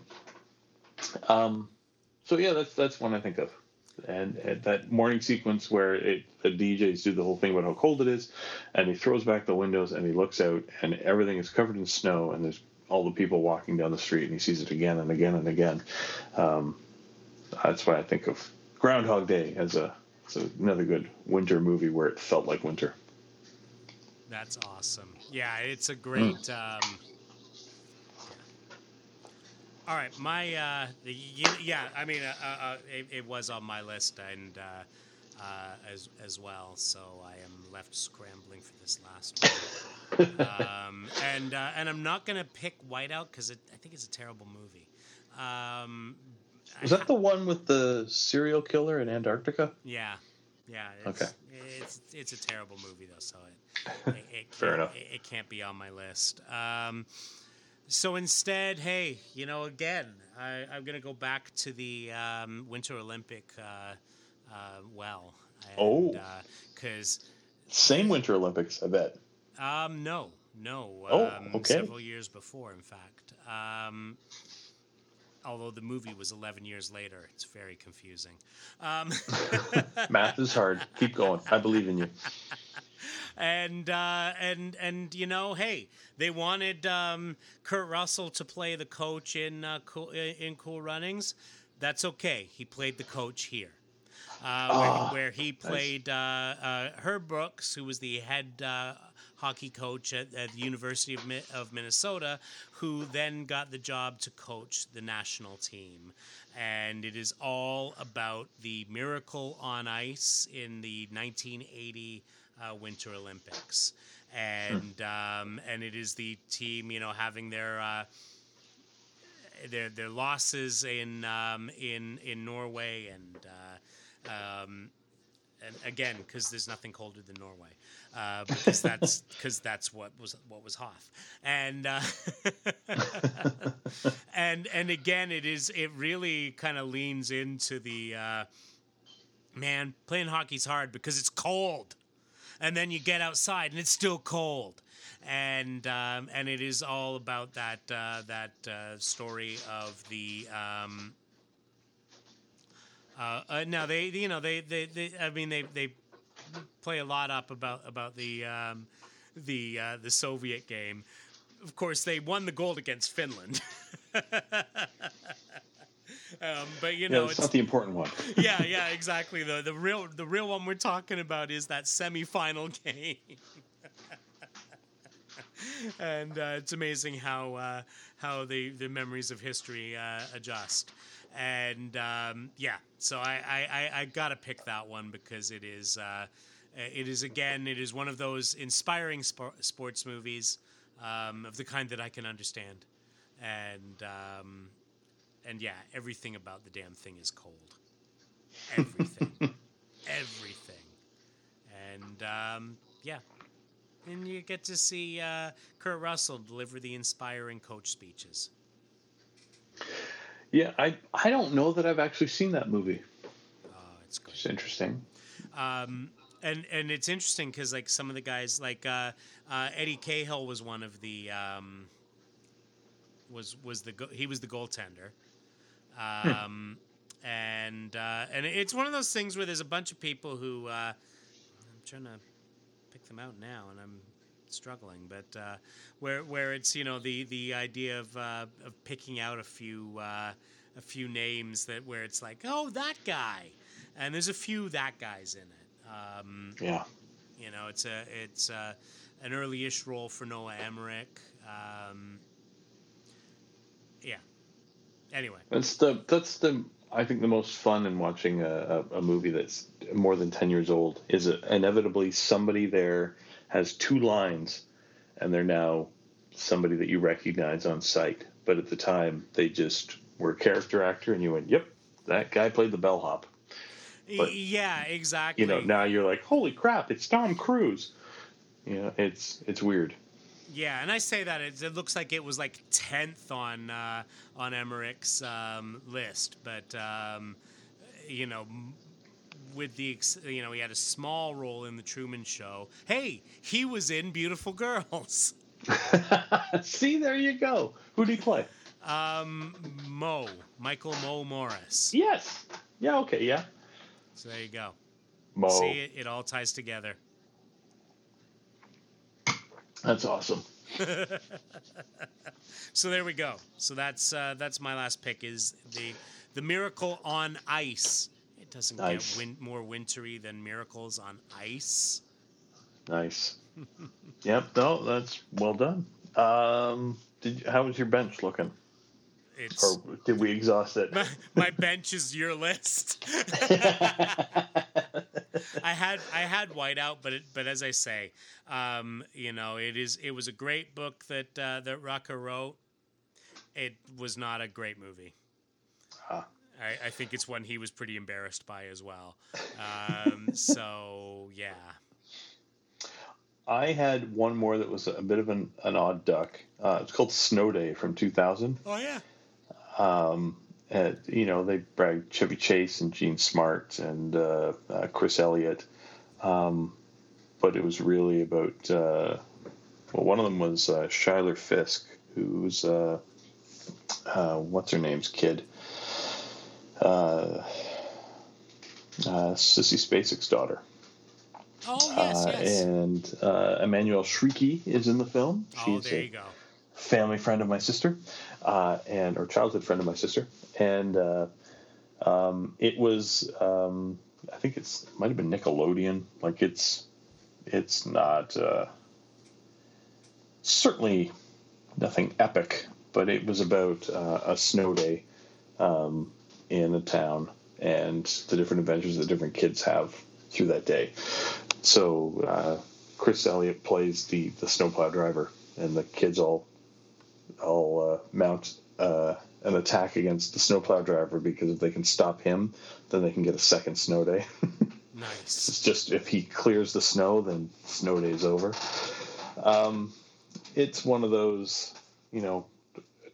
Um, so yeah, that's that's one I think of, and, and that morning sequence where it, the DJs do the whole thing about how cold it is, and he throws back the windows and he looks out and everything is covered in snow and there's all the people walking down the street and he sees it again and again and again. Um, that's why I think of Groundhog Day as a as another good winter movie where it felt like winter. That's awesome. Yeah, it's a great. Um, all right, my uh, the, yeah, I mean, uh, uh, uh, it, it was on my list and uh, as as well, so I am left scrambling for this last [laughs] one. um, and uh, and I'm not gonna pick Whiteout because I think it's a terrible movie. Um, Was that the one with the serial killer in Antarctica? Yeah, yeah. It's, Okay. It's it's a terrible movie though, so it [laughs] it, it Fair enough. It, it can't be on my list. Um, so instead, hey, you know, again, I, I'm gonna go back to the um, Winter Olympic uh, uh, well. Oh. because Same Winter Olympics, I bet. um, no, no. Oh, um, okay. Several years before, in fact. Um, although the movie was 11 years later, it's very confusing. Um, [laughs] Math is hard. Keep going. I believe in you. and uh, and and you know, hey, they wanted um, Kurt Russell to play the coach in uh, cool, in Cool Runnings. That's okay. He played the coach here. Uh, Ah, where, where he played uh, uh, Herb Brooks, who was the head uh, hockey coach at, at the University of, Mi- of Minnesota, who then got the job to coach the national team. And it is all about the miracle on ice in the 1980 uh, Winter Olympics. And um, and it is the team, you know, having their uh, their their losses in um, in in Norway and uh, um, and again because there's nothing colder than Norway. Uh, because that's [laughs] because that's what was what was Hoth and uh, [laughs] and and again it is it really kind of leans into the uh, man playing hockey's hard because it's cold. And then you get outside and it's still cold. And um, and it is all about that uh, that uh, story of the um, uh, uh now they you know they, they, they I mean they they play a lot up about about the um, the uh, the Soviet game. Of course, they won the gold against Finland. [laughs] Um, but you know, yeah, it's, it's, not the important one. [laughs] yeah, yeah, exactly. The the real the real one we're talking about is that semifinal [laughs] game. and uh, it's amazing how uh, how the the memories of history uh, adjust. And um, yeah, so I, I, I, gotta pick that one because it is uh, it is again it is one of those inspiring sports movies um, of the kind that I can understand. And um, and yeah, everything about the damn thing is cold. Everything, [laughs] everything, and um, yeah, and you get to see uh, Kurt Russell deliver the inspiring coach speeches. Yeah, I I don't know that I've actually seen that movie. Oh, it's great. It's interesting. Um, and and it's interesting because like some of the guys, like uh, uh, Eddie Cahill was one of the um, was was the go- he was the goaltender. Hmm. Um, hmm. and uh, and it's one of those things where there's a bunch of people who uh, I'm trying to pick them out now, and I'm struggling. But uh, where where it's you know the the idea of uh, of picking out a few uh, a few names that where it's like oh that guy, and there's a few that guys in it. Um, yeah, you know it's a it's a, an early-ish role for Noah Emmerich. Um, yeah. Anyway, that's the that's the I think the most fun in watching a, a, a movie that's more than 10 years old is inevitably somebody there has two lines and they're now somebody that you recognize on sight. But at the time, they just were a character actor and you went, yep, that guy played the bellhop. But, yeah, exactly. You know, now you're like, holy crap, it's Tom Cruise. You know, it's it's weird. Yeah, and I say that it, it looks like it was like tenth on uh, on Emmerich's um, list, but um, you know, with the you know he had a small role in the Truman Show. Hey, he was in Beautiful Girls. [laughs] See, there you go. Who did he play? Um, Mo, Michael Mo Morris. Yes. Yeah. Okay. Yeah. So there you go. Mo. See, it, it all ties together. That's awesome. [laughs] so there we go. So that's uh, that's my last pick is the the Miracle on Ice. Doesn't nice. get win- more wintry than Miracles on Ice. Nice. [laughs] yep. No, that's well done. Um, did you, how was your bench looking? It's, or did we exhaust it? [laughs] My, my bench is your list. [laughs] I had I had Whiteout, but it, but as I say, um, you know, it is it was a great book that uh, that Rucka wrote. It was not a great movie. Huh. I, I, think it's one he was pretty embarrassed by as well. Um, [laughs] so yeah. I had one more that was a bit of an, an odd duck. Uh, it's called Snow Day from 2000. Oh yeah. Um, and, you know, they bragged Chevy Chase and Jean Smart and uh, uh, Chris Elliott. Um, but it was really about, uh, well, one of them was uh, Schuyler Fisk, who's, uh, uh, what's her name's kid? Uh, Sissy Spacek's daughter. Oh, yes, yes. And Emmanuelle Chriqui is in the film. She's oh, there you go. Family friend of my sister uh, and or childhood friend of my sister, and uh, um, it was um, I think it's it might have been Nickelodeon. Like it's it's not uh, certainly nothing epic, but it was about uh, a snow day um, in a town and the different adventures that different kids have through that day. So uh, Chris Elliott plays the the snowplow driver, and the kids all all uh, mount uh, an attack against the snowplow driver because if they can stop him, then they can get a second snow day. [laughs] nice. It's just if he clears the snow, then snow day's over. Um, it's one of those, you know,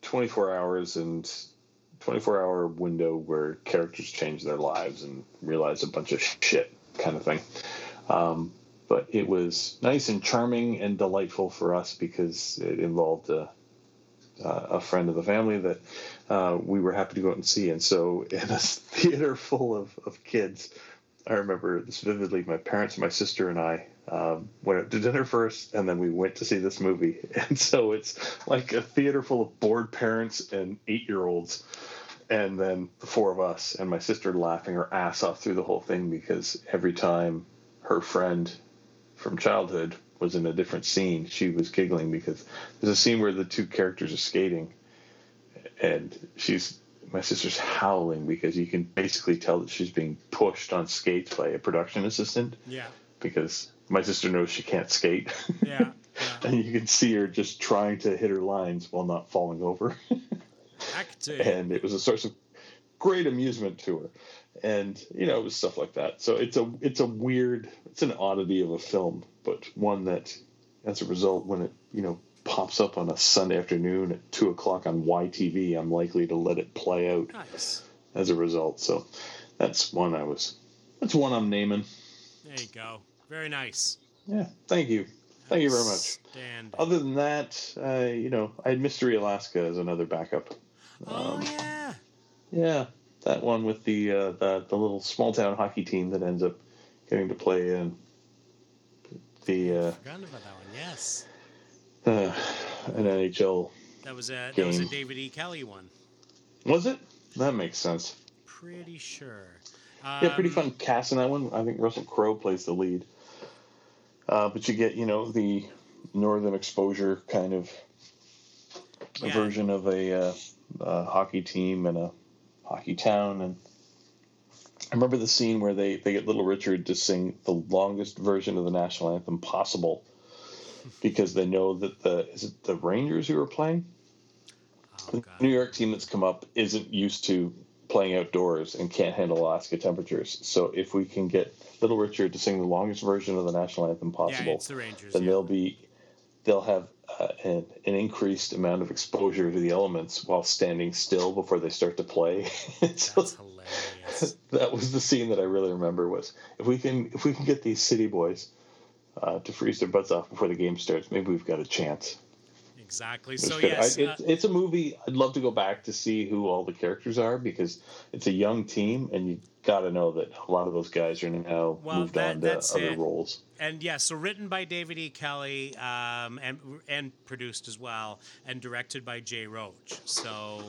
24 hours and 24 hour window where characters change their lives and realize a bunch of shit kind of thing. Um, but it was nice and charming and delightful for us because it involved a, a friend of the family that uh, we were happy to go out and see. And so, [laughs] in a theater full of, of kids, I remember this vividly. My parents, my sister, and I um, went out to dinner first, and then we went to see this movie. [laughs] And so it's like a theater full of bored parents and eight year olds, and then the four of us, and my sister laughing her ass off through the whole thing because every time her friend from childhood was in a different scene, she was giggling because there's a scene where the two characters are skating, and she's my sister's howling because you can basically tell that she's being pushed on skates by a production assistant. Yeah. Because my sister knows she can't skate. Yeah. yeah. [laughs] and you can see her just trying to hit her lines while not falling over. And it was a source of great amusement to her. And you know, it was stuff like that. So it's a it's a weird it's an oddity of a film, but one that as a result when it, you know, pops up on a Sunday afternoon at two o'clock on YTV, I'm likely to let it play out nice. as a result. So that's one I was. That's one I'm naming. There you go. Very nice. Yeah. Thank you. Thank you very much. Stand. Other than that, uh, you know, I had Mystery Alaska as another backup. Oh Um, yeah. Yeah, that one with the uh, the the little small town hockey team that ends up getting to play in the uh, Forgotten about that one. Yes. uh, an NHL. That was a that was a David E. Kelley one. Was it? That makes sense. Pretty sure. Yeah, pretty Um, fun cast in that one. I think Russell Crowe plays the lead. Uh, but you get, you know, the northern exposure kind of Yeah. version of a, uh, a hockey team and a hockey town. And I remember the scene where they, they get Little Richard to sing the longest version of the national anthem possible because they know that the is it the Rangers who are playing Oh, the New York team that's come up isn't used to playing outdoors and can't handle Alaska temperatures. So if we can get Little Richard to sing the longest version of the national anthem possible, it's the Rangers. then yeah. they'll be they'll have uh, an, an increased amount of exposure to the elements while standing still before they start to play. [laughs] so That's hilarious. [laughs] that was the scene that I really remember was if we can if we can get these city boys uh, to freeze their butts off before the game starts, maybe we've got a chance. Exactly. So good. yes, I, uh, it's, it's a movie. I'd love to go back to see who all the characters are because it's a young team, and you got to know that a lot of those guys are now Well, moved that- on to other it. roles. and yeah, so written by David E. Kelley, um, and and produced as well, and directed by Jay Roach. So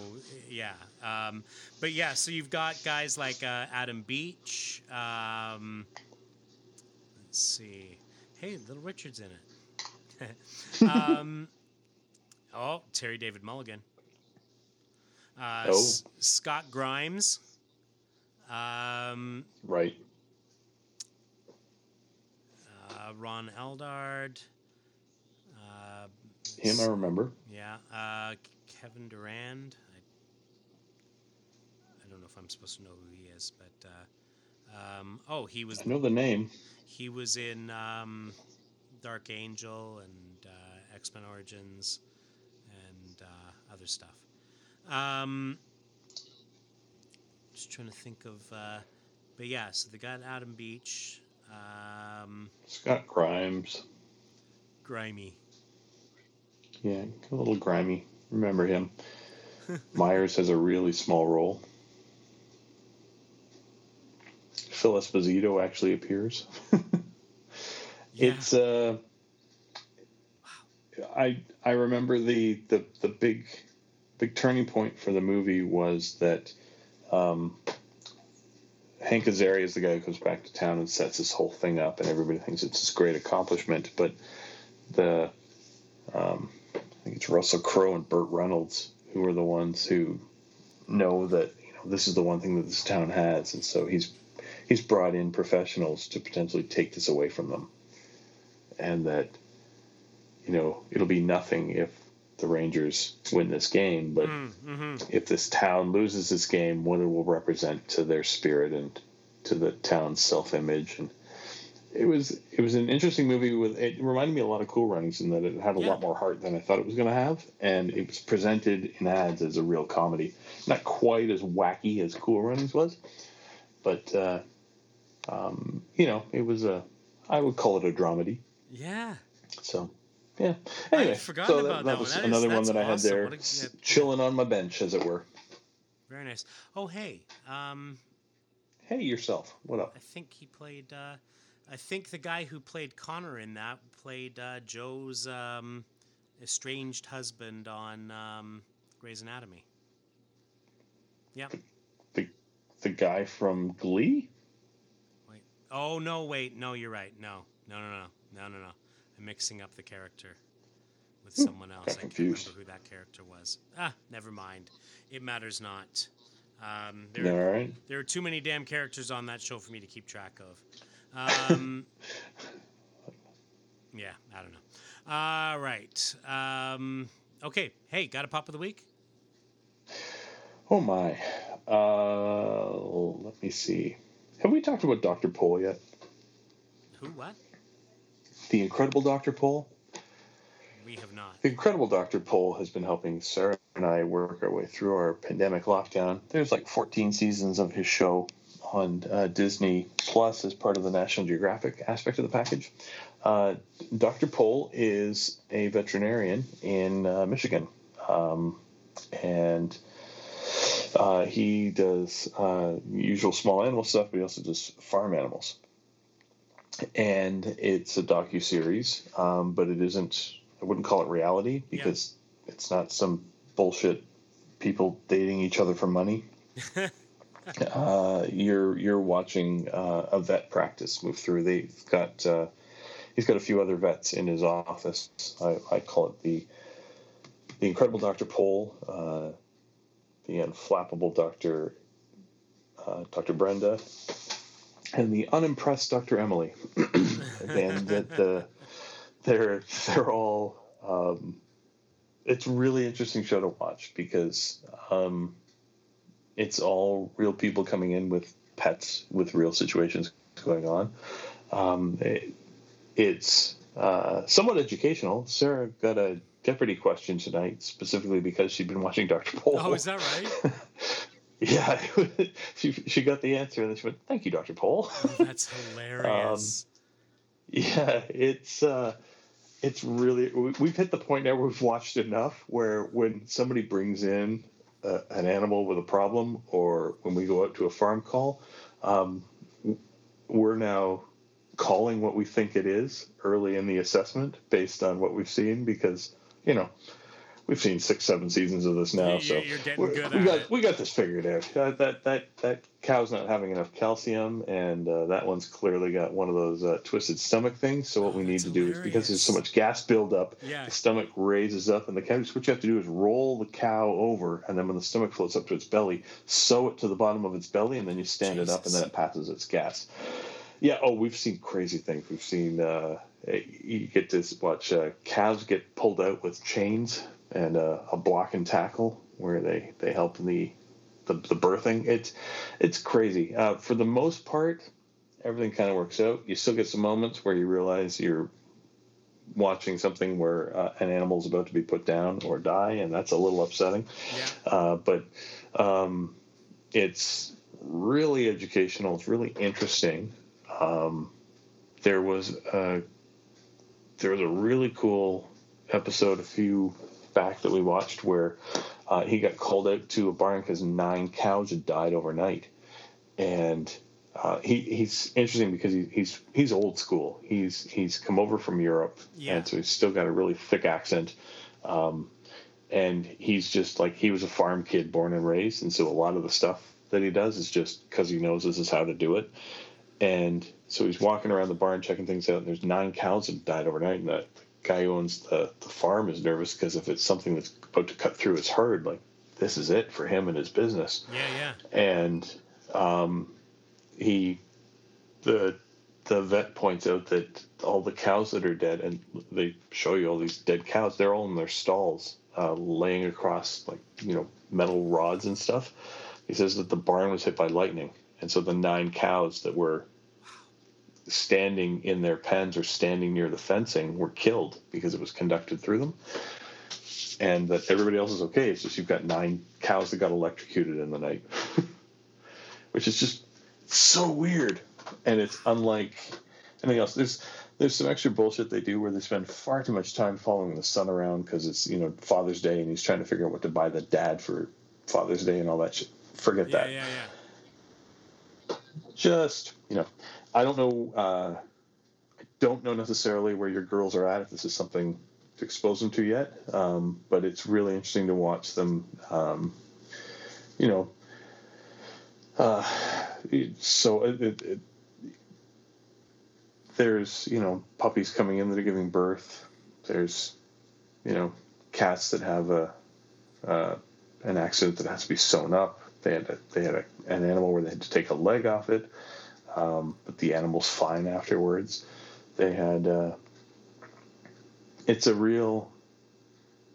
yeah, um, but yeah, so you've got guys like uh, Adam Beach. Um, let's see, hey, Little Richard's in it. [laughs] oh, Terry David Mulligan. Uh, Oh. S- Scott Grimes. Um, Right. uh, Ron Eldard. Uh, Him, I remember. yeah, uh, Kevin Durand. I, I don't know if I'm supposed to know who he is, but uh, um, oh, he was I know the name. he was in um, Dark Angel and uh, X Men Origins other stuff. Um, just trying to think of, uh, but yeah, so they got Adam Beach, um, Scott Grimes. Grimy. Yeah, a little grimy. Remember him. [laughs] Myers has a really small role. Phil Esposito actually appears. [laughs] Yeah. It's uh I I remember the, the the big big turning point for the movie was that um Hank Azaria is the guy who comes back to town and sets this whole thing up and everybody thinks it's this great accomplishment, but the um, I think it's Russell Crowe and Burt Reynolds who are the ones who know that you know this is the one thing that this town has, and so he's he's brought in professionals to potentially take this away from them, and that you know it'll be nothing if the Rangers win this game, but Mm-hmm. if this town loses this game, what it will represent to their spirit and to the town's self-image and it was it was an interesting movie with it reminded me a lot of cool runnings in that it had a Yeah. lot more heart than i thought it was going to have and it was presented in ads as a real comedy not quite as wacky as cool runnings was but uh, um, you know it was a i would call it a dramedy Yeah. so yeah anyway so about that, that was one. That is- another one that's that i had awesome. there a- yeah. chilling on my bench as it were Very nice. Oh, hey. Um, hey yourself what up I think he played. Uh, I think the guy who played Connor in that played uh, Jo's um, estranged husband on um, Grey's Anatomy. Yeah. the, the guy from glee Wait. Oh no! Wait. No, you're right. No. No. No. No. No. No. No. Mixing up the character with someone else. I can't remember who that character was. Ah, never mind. It matters not. Um, there, all right there are too many damn characters on that show for me to keep track of. Um, [laughs] yeah, I don't know. All right. Um, okay. Hey, got a pop of the week? Oh my. Uh, let me see. Have we talked about Dr. Pol yet? Who? What? The Incredible Dr. Pol? We have not. The Incredible Dr. Pol has been helping Sarah and I work our way through our pandemic lockdown. There's like 14 seasons of his show on uh, Disney Plus as part of the National Geographic aspect of the package. Uh, Dr. Pol is a veterinarian in uh, Michigan. Um, and uh, he does uh, usual small animal stuff, but he also does farm animals. And it's a docu series, um, but it isn't. I wouldn't call it reality because it's not some bullshit people dating each other for money. [laughs] uh, you're you're watching uh, a vet practice move through. They've got uh, he's got a few other vets in his office. I, I call it the the incredible Doctor Pol, uh, the unflappable Doctor uh, Doctor Brenda, and the unimpressed Doctor Emily. [laughs] and that the they're they're all. Um, it's really interesting show to watch because um, it's all real people coming in with pets with real situations going on. Um, it, it's uh, somewhat educational. Sarah got a Jeopardy question tonight specifically because she'd been watching Dr. Pol. Oh, is that right? [laughs] yeah, [laughs] she she got the answer and then she went, "Thank you, Dr. Pol." That's hilarious. [laughs] Yeah, it's uh, it's really we- we've hit the point now where we've watched enough where when somebody brings in uh, an animal with a problem, or when we go out to a farm call, um, we're now calling what we think it is early in the assessment based on what we've seen because you know we've seen six seven seasons of this now You- so we- got it. we got this figured out. That that that, that cow's not having enough calcium and uh, that one's clearly got one of those uh, twisted stomach things so what Oh, we need to do is because there's so much gas buildup Yeah. the stomach raises up and the cow what you have to do is roll the cow over and then when the stomach floats up to its belly sew it to the bottom of its belly and then you stand it up and then it passes its gas. Yeah oh we've seen crazy things. We've seen uh, you get to watch uh, calves get pulled out with chains and uh, a block and tackle where they they help in the the, the birthing it's it's crazy uh, for the most part everything kind of works out you still get some moments where you realize you're watching something where uh, an is about to be put down or die and that's a little upsetting Yeah. uh, but um, it's really educational. It's really interesting. Um, there was a, there was a really cool episode a few back that we watched where uh, he got called out to a barn because nine cows had died overnight, and uh, he, he's interesting because he, he's he's old school. He's he's come over from Europe, Yeah. and so he's still got a really thick accent. Um, and he's just like he was a farm kid born and raised and so a lot of the stuff that he does is just because he knows this is how to do it and so he's walking around the barn checking things out and there's nine cows that died overnight and the guy who owns the, the farm is nervous because if it's something that's about to cut through his herd like this is it for him and his business Yeah. Yeah. and um, he the the vet points out that all the cows that are dead and they show you all these dead cows they're all in their stalls uh, laying across like you know metal rods and stuff. He says that the barn was hit by lightning, and so the nine cows that were standing in their pens or standing near the fencing were killed because it was conducted through them. And that everybody else is okay. It's just you've got nine cows that got electrocuted in the night, [laughs] which is just so weird. And it's unlike anything else. There's there's some extra bullshit they do where they spend far too much time following the son around because it's you know Father's Day and he's trying to figure out what to buy the dad for Father's Day and all that shit. Forget Yeah, that. yeah, yeah. Just you know, I don't know. Uh, I don't know necessarily where your girls are at if this is something to expose them to yet. Um, but it's really interesting to watch them. Um, you know. Uh, so it, it, it, there's you know puppies coming in that are giving birth. There's you know cats that have a uh, an accident that has to be sewn up. They had a, they had a, an animal where they had to take a leg off it, um, but the animal's fine afterwards. They had uh, it's a real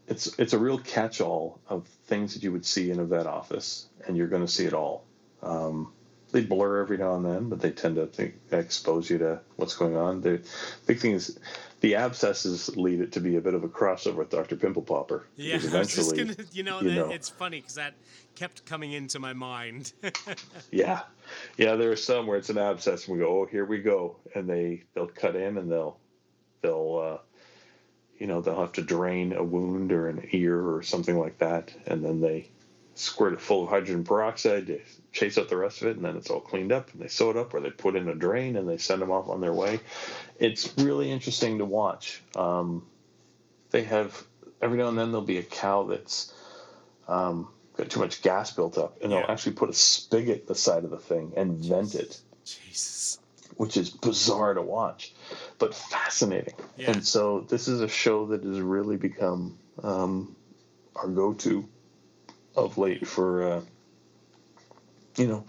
it's it's a real catch-all of things that you would see in a vet office, and you're going to see it all. Um, they blur every now and then, but they tend to think, expose you to what's going on. The big thing is the abscesses lead it to be a bit of a crossover with Dr. Pimple Popper. Yeah, because I was just eventually, gonna, you know, you that, know. it's funny because that kept coming into my mind. [laughs] Yeah, yeah. There are some where it's an abscess, and we go, "Oh, here we go," and they they'll cut in and they'll they'll uh, you know they'll have to drain a wound or an ear or something like that, and then they squirt it full of hydrogen peroxide to chase out the rest of it, and then it's all cleaned up, and they sew it up, or they put in a drain and they send them off on their way. It's really interesting to watch. Um, they have every now and then there'll be a cow that's um, got too much gas built up, and they'll actually put a spigot the side of the thing and vent it, Jesus. which is bizarre to watch, but fascinating. Yeah. And so this is a show that has really become um, our go-to of late for uh, you know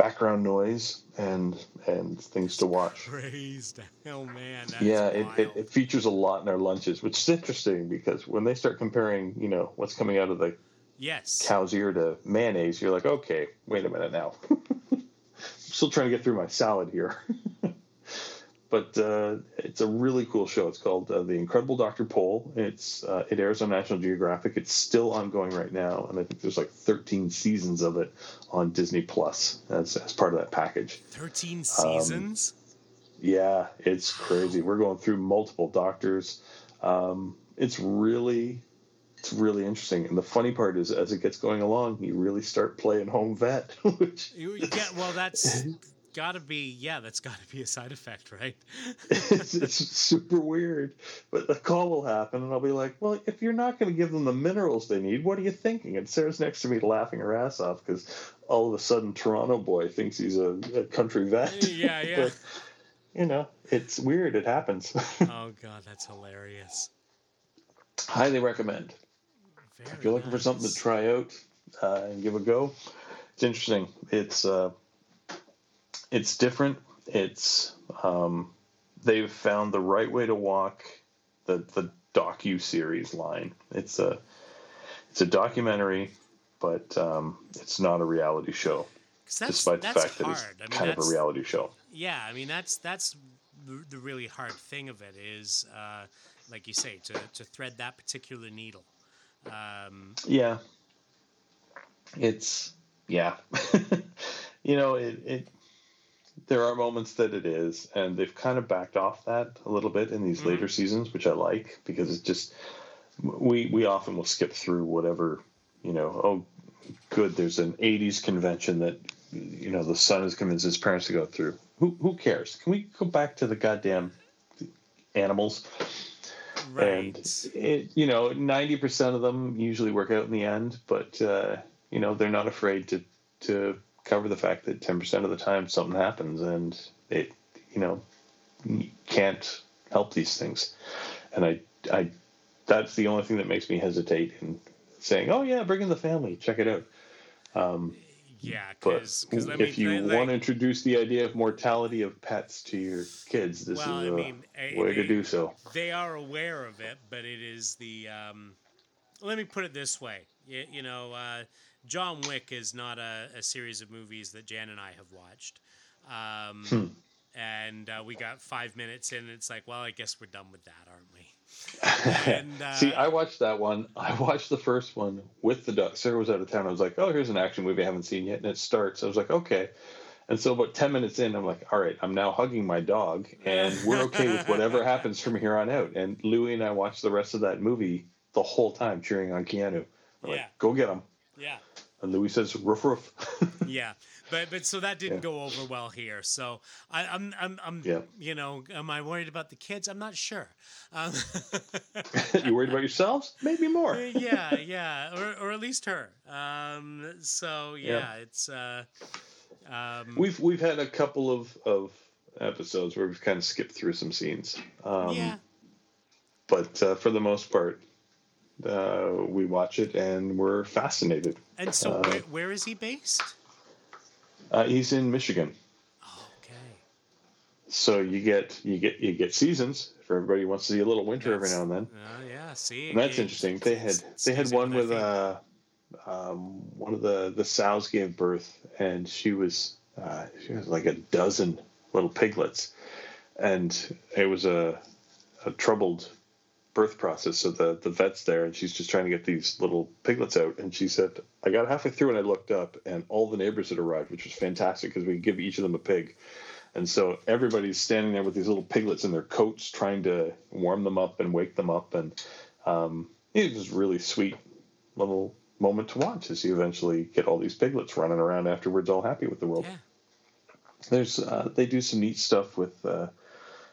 background noise and and things to watch. Praise the hell, man. Yeah, it, it, it features a lot in our lunches, which is interesting because when they start comparing, you know, what's coming out of the yes. cow's ear to mayonnaise, you're like, okay, wait a minute now. [laughs] I'm still trying to get through my salad here. [laughs] but uh, it's a really cool show. It's called uh, The Incredible Dr. Pol. It's uh, it airs on National Geographic. It's still ongoing right now, and I think there's like 13 seasons of it on Disney Plus as, as part of that package. 13 seasons? Yeah, it's crazy. We're going through multiple doctors. Um, it's really, it's really interesting. And the funny part is, as it gets going along, you really start playing home vet, [laughs] which You- yeah, well, that's [laughs] got to be, yeah, that's got to be a side effect, right? [laughs] it's, it's super weird. But the call will happen, and I'll be like, "Well, if you're not going to give them the minerals they need, what are you thinking?" And Sarah's next to me, laughing her ass off because all of a sudden, Toronto boy thinks he's a, a country vet. Yeah, yeah. [laughs] but, you know, it's weird. It happens. [laughs] oh, God, that's hilarious. Highly recommend. Very if you're looking for something to try out uh, and give a go, it's interesting. It's uh, it's different. It's um, they've found the right way to walk the the docu series line. It's a it's a documentary, but um, it's not a reality show. that's, despite the fact that it's I mean, kind of a reality show. Yeah, I mean that's that's the, the really hard thing of it is, uh, like you say, to to thread that particular needle. Um, Yeah. It's yeah. [laughs] you know, it, it there are moments that it is, and they've kind of backed off that a little bit in these Mhm. later seasons, which I like because it's just we we often will skip through whatever, you know, oh good, there's an eighties convention that you know the son has convinced his parents to go through. Who who cares? Can we go back to the goddamn animals? right. and it you know 90% of them usually work out in the end but uh, you know they're not afraid to to cover the fact that 10% of the time something happens and it you know you can't help these things. And i i that's the only thing that makes me hesitate in saying oh yeah bring in the family check it out. Um, yeah, because I mean, if you they- want to introduce the idea of mortality of pets to your kids this Well, is I a mean, eh, way to do so. they are aware of it, but it is the um, let me put it this way. You, you know, uh, John Wick is not a, a, series of movies that Jan and I have watched. Um, hmm. And uh, we got five minutes in, and it's like, well, I guess we're done with that, aren't we? [laughs] and, uh, See, I watched that one. [laughs] I watched the first one with the dog. Sarah was out of town. I was like, oh, here's an action movie I haven't seen yet. And it starts. I was like, okay. And so about 10 minutes in, I'm like, all right, I'm now hugging my dog, and [laughs] we're okay with whatever happens from here on out. And Louie and I watched the rest of that movie the whole time cheering on Keanu. We're yeah. like, go get him. Yeah. And Louis says, roof, roof. [laughs] yeah. But but so that didn't yeah. go over well here. So I, am I'm, I'm, I'm yeah. you know, am I worried about the kids? I'm not sure. Um, [laughs] you worried about yourselves? Maybe more. yeah, yeah, or, or at least her. Um, so yeah, yeah. it's. Uh, um, we've we've had a couple of of episodes where we've kind of skipped through some scenes. Um, yeah. But uh, for the most part, uh, we watch it and we're fascinated. And so, uh, where, where is he based? Uh, he's in Michigan. okay. So you get you get you get seasons for everybody who wants to see a little winter that's, every now and then. Uh, yeah, see, and that's interesting. They had they had one with uh, um, one of the the sows gave birth, and she was uh, she was like a dozen little piglets, and it was a a troubled birth process. So the the vet's there, and she's just trying to get these little piglets out. And she said, I got halfway through, and I looked up, and all the neighbors had arrived, which was fantastic because we could give each of them a pig. And so everybody's standing there with these little piglets in their coats, trying to warm them up and wake them up. And um, it was really sweet little moment to watch as you eventually get all these piglets running around afterwards, all happy with the world. Yeah. There's uh, they do some neat stuff with. Uh,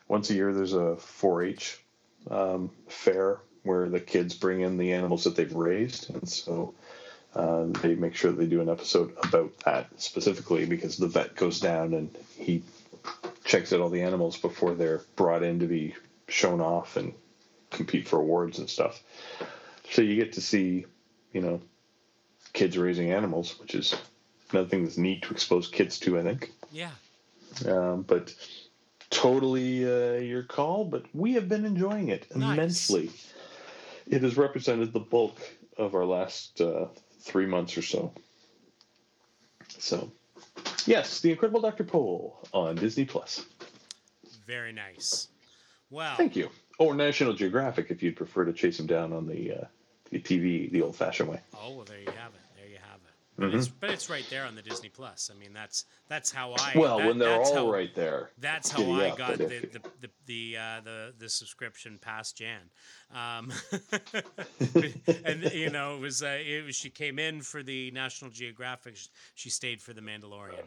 once a year, there's a 4-H um, fair where the kids bring in the animals that they've raised, and so uh, they make sure they do an episode about that specifically because the vet goes down and he checks out all the animals before they're brought in to be shown off and compete for awards and stuff. So you get to see, you know, kids raising animals, which is another thing that's neat to expose kids to, I think. Yeah. Um, but totally uh, your call, but we have been enjoying it nice. immensely. It has represented the bulk of our last uh, three months or so. So, yes, The Incredible Dr. Pol on Disney Plus. Very nice. Wow. Thank you. Or National Geographic if you'd prefer to chase him down on the, uh, the TV the old fashioned way. Oh, well, there you have it. But, mm-hmm. it's, but it's right there on the Disney Plus. I mean, that's that's how I. Well, that, when they're all how, right there. That's how I up, got the the the the, uh, the, the subscription past Jan, um, [laughs] and you know it was uh, it was she came in for the National Geographic. She stayed for the Mandalorian.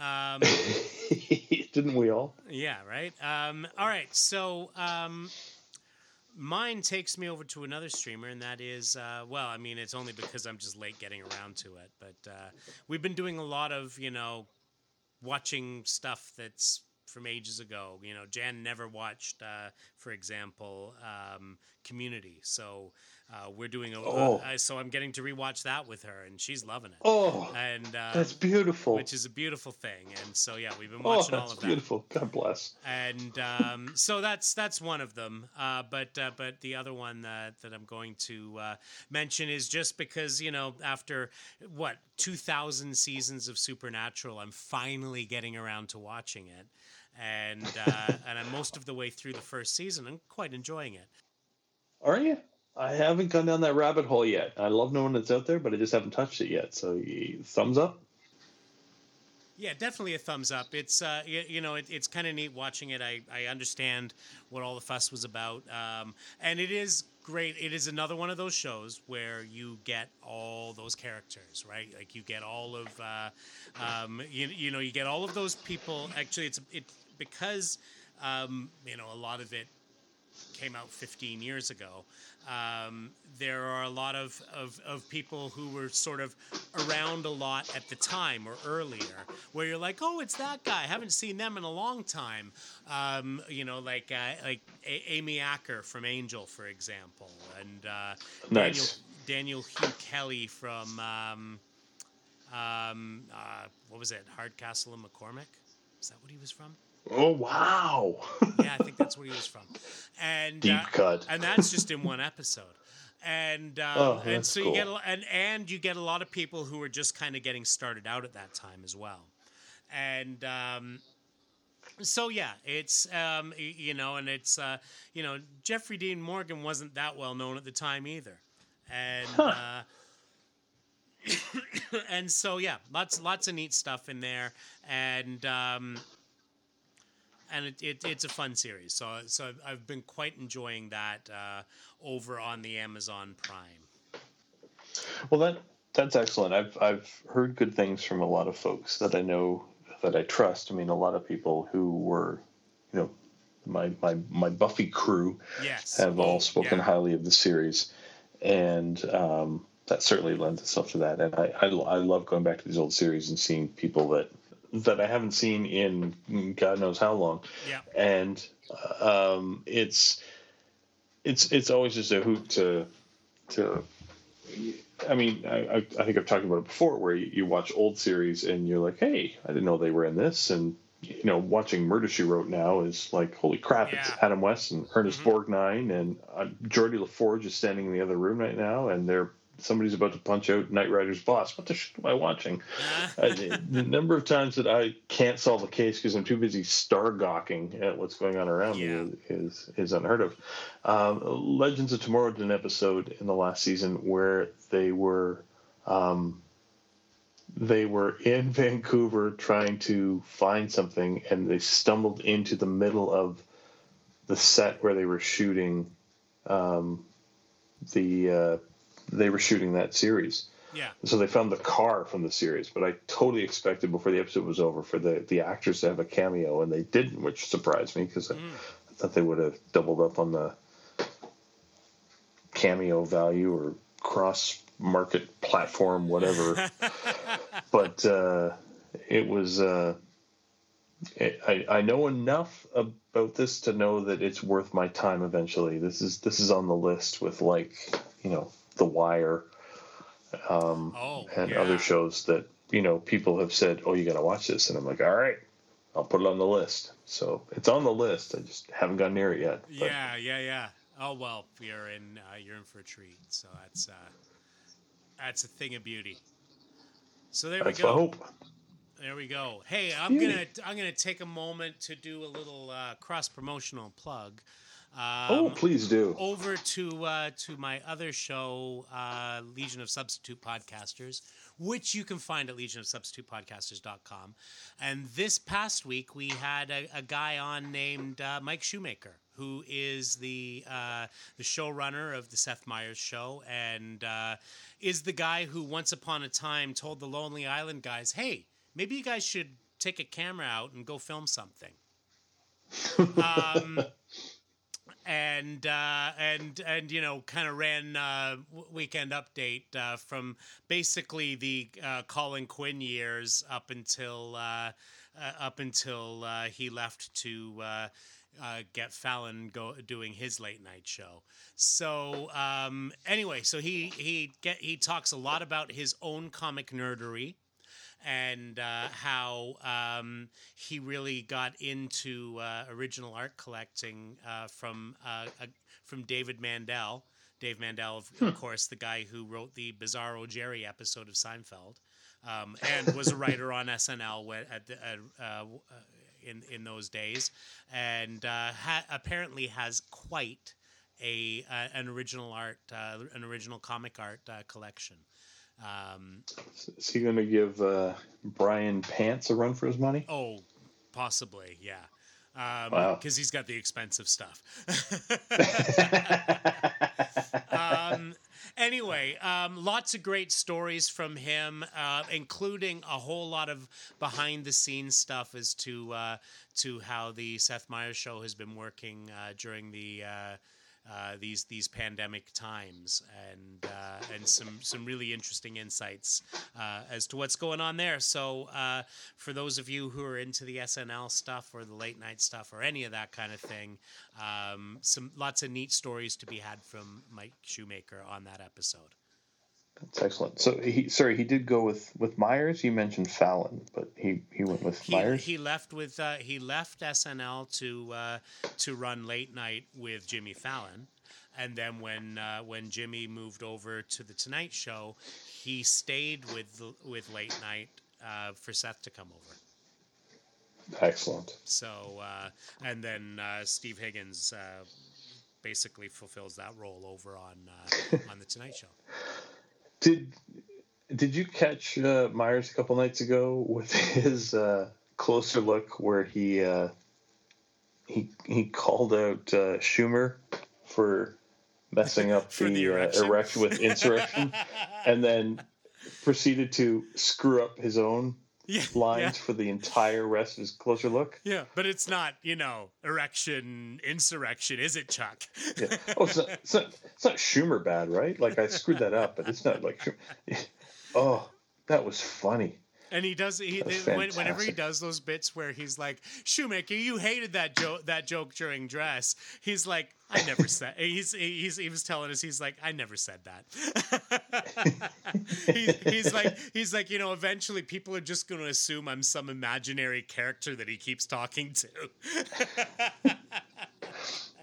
Um, [laughs] Didn't we all? Yeah. Right. Um, all right. So. Mine takes me over to another streamer, and that is, uh, well, I mean, it's only because I'm just late getting around to it. But uh, we've been doing a lot of, you know, watching stuff that's from ages ago. You know, Jan never watched, uh, for example, um, Community. So uh, we're doing a, oh. uh, so I'm getting to rewatch that with her, and she's loving it. Oh, and uh, that's beautiful. Which is a beautiful thing, and so yeah, we've been oh, watching oh, all of that. Beautiful. God bless. And um, so that's that's one of them. Uh, but uh, but the other one that that I'm going to uh, mention is just because you know after what 2,000 seasons of Supernatural, I'm finally getting around to watching it, and [laughs] and I'm most of the way through the first season. I'm quite enjoying it. Are you? I haven't gone down that rabbit hole yet. I love knowing it's out there, but I just haven't touched it yet. So, thumbs up. Yeah, definitely a thumbs up. It's uh, you, you know, it, it's kind of neat watching it. I, I understand what all the fuss was about, um, and it is great. It is another one of those shows where you get all those characters, right? Like you get all of, uh, um, you, you know, you get all of those people. Actually, it's it because um, you know a lot of it came out 15 years ago. Um, there are a lot of, of, of, people who were sort of around a lot at the time or earlier, where you're like, oh, it's that guy. I haven't seen them in a long time. Um, you know, like uh, like a- Amy Acker from Angel, for example, and uh, nice. Daniel Daniel Hugh Kelly from um, um, uh, what was it, Hardcastle and McCormick? Is that what he was from? Oh wow! yeah, I think that's where he was from. And deep uh, cut, and that's just in one episode. and um, Oh, and so you get a, and and you get a lot of people who are just kind of getting started out at that time as well, and um, so yeah, it's um, you know, and it's uh, you know Jeffrey Dean Morgan wasn't that well known at the time either, and. Uh, [coughs] and so yeah, lots lots of neat stuff in there, and um, and it, it, it's a fun series. So so I've, been quite enjoying that uh, over on the Amazon Prime. Well, that that's excellent. I've I've heard good things from a lot of folks that I know that I trust. I mean, a lot of people who were, you know, my my my Buffy crew Yes, have all spoken yeah. highly of the series, and um, that certainly lends itself to that. And I, I I love going back to these old series and seeing people that that I haven't seen in God knows how long Yeah, and um, it's it's it's always just a hoot to to. I mean, I, I think I've talked about it before, where you, you watch old series and you're like, "Hey, I didn't know they were in this," and you know, watching Murder She Wrote now is like, "Holy crap!" It's Adam West and Ernest Mhm. Borgnine, and uh, Geordi La Forge is standing in the other room right now, and they're somebody's about to punch out Knight Rider's boss. What the shit am I watching? Uh, the the number of times that I can't solve a case because I'm too busy star gawking at what's going on around Yeah. me is is unheard of. Um, Legends of Tomorrow did an episode in the last season where they were um, they were in [laughs] Vancouver trying to find something, and they stumbled into the middle of the set where they were shooting um, the uh, they were shooting that series. yeah, So they found the car from the series, but I totally expected before the episode was over for the, the actors to have a cameo, and they didn't, which surprised me because I, Mm. I thought they would have doubled up on the cameo value or cross market platform, whatever. [laughs] but uh, it was. Uh, it, I, I know enough about this to know that it's worth my time eventually. This is this is on the list with like you know The Wire um, Oh, and yeah. other shows that you know people have said, "Oh, you got to watch this," and I'm like, "All right, I'll put it on the list." So it's on the list. I just haven't gotten near it yet. But yeah, yeah, yeah. Oh well, you're in uh, you're in for a treat. So that's uh, that's a thing of beauty. So there that's we go. hope. There we go. Hey, I'm gonna I'm gonna take a moment to do a little uh, cross promotional plug. Um, oh, please do. over to uh, to my other show, uh, Legion of Substitute Podcasters, which you can find at legionofsubstitutepodcasters.com. And this past week, we had a, a guy on named uh, Mike Shoemaker, who is the uh, the showrunner of the Seth Meyers Show, and uh, is the guy who once upon a time told the Lonely Island guys, "Hey, maybe you guys should take a camera out and go film something." [laughs] um, and uh, and and you know kind of ran uh, weekend update uh, from basically the uh, Colin Quinn years up until uh, uh, up until he left to. Get Fallon go doing his late night show. So um, anyway, so he he get he talks a lot about his own comic nerdery, and uh, how um, he really got into uh, original art collecting uh, from uh, from David Mandel. Dave Mandel, of, of course, the guy who wrote the Bizarro Jerry episode of Seinfeld, um, and was a writer on SNL at the, uh, uh, in in those days, and uh, ha- apparently has quite a uh, an original art, uh, an original comic art uh, collection. Um, Is he going to give uh, Brian Pants a run for his money? Oh, possibly, yeah. Um, Wow. Because he's got the expensive stuff. [laughs] um, anyway, um, lots of great stories from him, uh, including a whole lot of behind the scenes stuff as to uh, to how the Seth Meyers show has been working uh, during the. Uh, these these pandemic times and uh, and some some really interesting insights uh, as to what's going on there. So uh, for those of you who are into the SNL stuff or the late night stuff or any of that kind of thing, um, some lots of neat stories to be had from Mike Shoemaker on that episode. That's excellent. So he, sorry, he did go with with Meyers. You mentioned Fallon, but he he went with He, Meyers. he left with uh, he left SNL to uh, to run late night with Jimmy Fallon. and then when uh, when Jimmy moved over to the Tonight Show, he stayed with with late night uh, for Seth to come over. Excellent. So uh, and then uh, Steve Higgins uh, basically fulfills that role over on uh, on the Tonight Show. [laughs] Did did you catch uh, Meyers a couple nights ago with [laughs] his uh, closer look where he uh, he he called out uh, Schumer for messing up For the, the uh, erection? erection with insurrection, and then [laughs] proceeded to screw up his own yeah, lines for the entire rest of his closer look. Yeah, yeah, but it's not you know erection insurrection, is it, Chuck? Yeah. Oh, it's not, it's not it's not Schumer bad, right? Like I screwed that up, but it's not like. [laughs] Oh, that was funny. And he does he That's when, whenever he does those bits where he's like Shoemaker, you hated that joke that joke during dress. He's like, I never [laughs] said. He's he's he was telling us he's like, I never said that. [laughs] he, he's like he's like you know eventually people are just going to assume I'm some imaginary character that he keeps talking to. [laughs]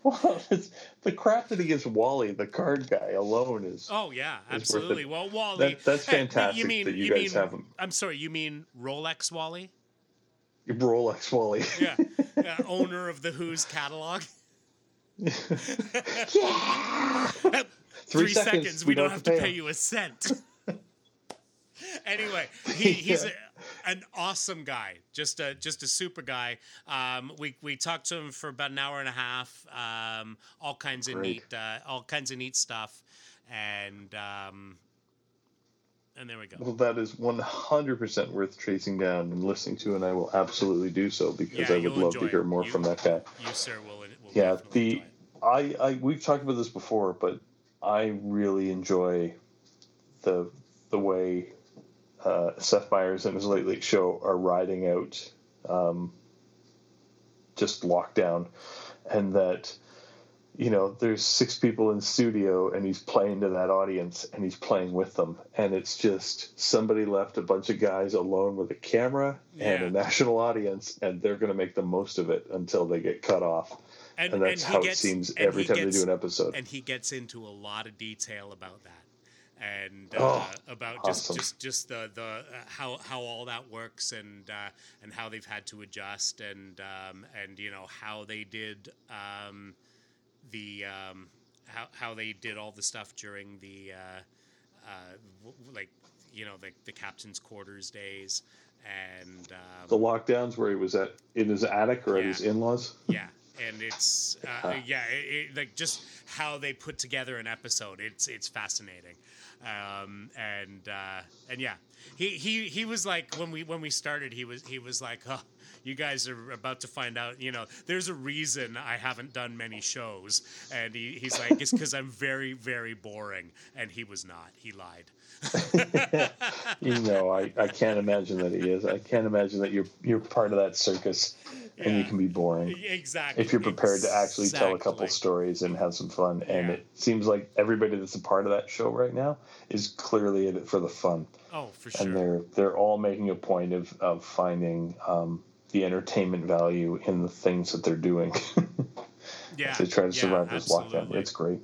Well, [laughs] it's, the crap that he gives Wally, the card guy, alone is. oh yeah, absolutely. Well, Wally, That- that's Hey, fantastic that you guys mean, have him. I'm sorry, you mean Rolex Wally? Rolex Wally. Yeah, [laughs] uh, owner of the Who's catalog. yeah. [laughs] Three, seconds, we, don't have to pay, you a cent. anyway, he, he's Yeah. An awesome guy, just a just a super guy. Um, we we talked to him for about an hour and a half. Um, all kinds of neat, uh, all kinds of neat stuff, and um, and there we go. Well, that is 100% worth chasing down and listening to, and I will absolutely do so because Yeah, I would love to hear more You- from that guy. You sir will. will Yeah, the. I, I we've talked about this before, but I really enjoy the the way uh, Seth Meyers and his Late Late Show are riding out um, just lockdown, and that you know there's six people in studio and he's playing to that audience and he's playing with them. And it's just somebody left a bunch of guys alone with a camera and a national audience and they're going to make the most of it until they get cut off. And, and that's he how gets- it seems every time gets- they do an episode. and he gets into a lot of detail about that and uh, Oh, about just awesome. just just the the uh, how how all that works and uh, and how they've had to adjust and um, and you know how they did um, the um, how how they did all the stuff during the uh, uh, w- like you know the the captain's quarters days and um, the lockdowns where he was at in his attic or at his in-laws. yeah, and it's uh, yeah, it, it, like just how they put together an episode. It's it's fascinating, um, and uh, and yeah, he, he he was like when we when we started, he was he was like, oh, you guys are about to find out. You know, there's a reason I haven't done many shows, and he, he's like, it's because I'm very very boring, and he was not. He lied. [laughs] You know, I, I can't imagine that he is. I can't imagine that you're you're part of that circus and you can be boring exactly. if you're prepared to actually tell a couple stories and have some fun. And Yeah. it seems like everybody that's a part of that show right now is clearly in it for the fun. Oh, for sure. and they're they're all making a point of of finding um, the entertainment value in the things that they're doing. [laughs] Yeah, to try to yeah, survive this lockdown. It's great.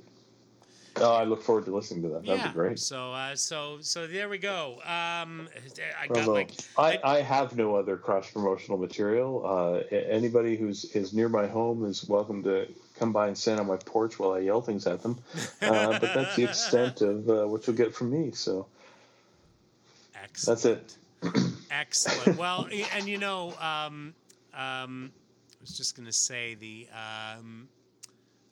Oh, I look forward to listening to that. That'd yeah. be great. So, uh, so, so there we go. Um, I got Although, like, I, I have no other cross promotional material. Uh, anybody who's is near my home is welcome to come by and stand on my porch while I yell things at them. Uh, but that's the [laughs] extent of uh, what you'll get from me. So excellent. that's it. Excellent. Well, and you know, um, um, I was just gonna say the. Um,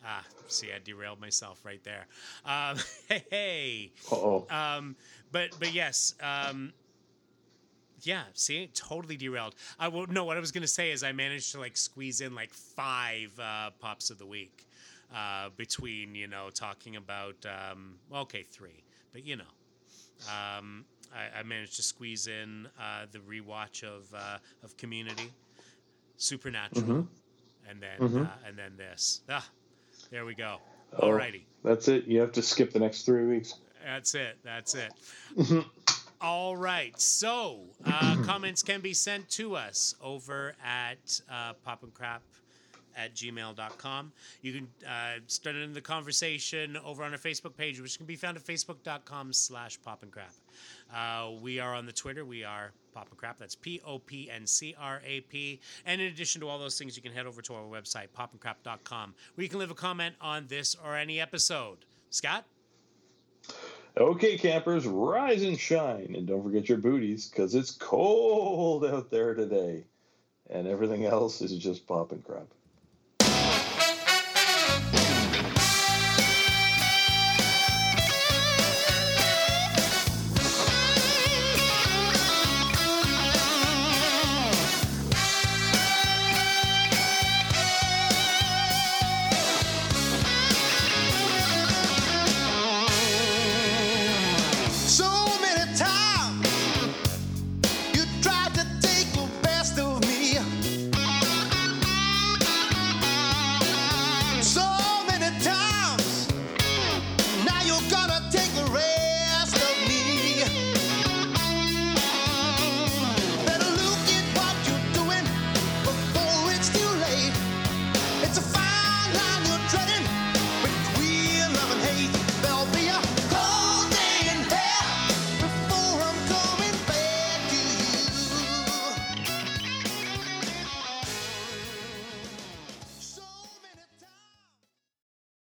ah, see, I derailed myself right there. Um, [laughs] hey. Uh-oh. Um, but but yes. Um, yeah, see, totally derailed. I will no. What I was gonna say is I managed to like squeeze in like five uh, pops of the week uh, between you know talking about um, okay three, but you know, um, I, I managed to squeeze in uh, the rewatch of uh, of Community, Supernatural, Mhm. and then Mhm. uh, and then this. Ah, there we go. Oh. Alrighty. That's it. You have to skip the next three weeks. That's it. That's it. All right. So, uh, comments can be sent to us over at uh, Pop and Crap at gmail.com. You can uh, start in the conversation over on our Facebook page, which can be found at facebook.com slash pop and crap. Uh, we are on the Twitter. We are Pop and Crap. That's P O P N C R A P. And in addition to all those things, you can head over to our website, popandcrap.com, where you can leave a comment on this or any episode. Scott? Okay, campers, rise and shine. And don't forget your booties because it's cold out there today. And everything else is just pop and crap.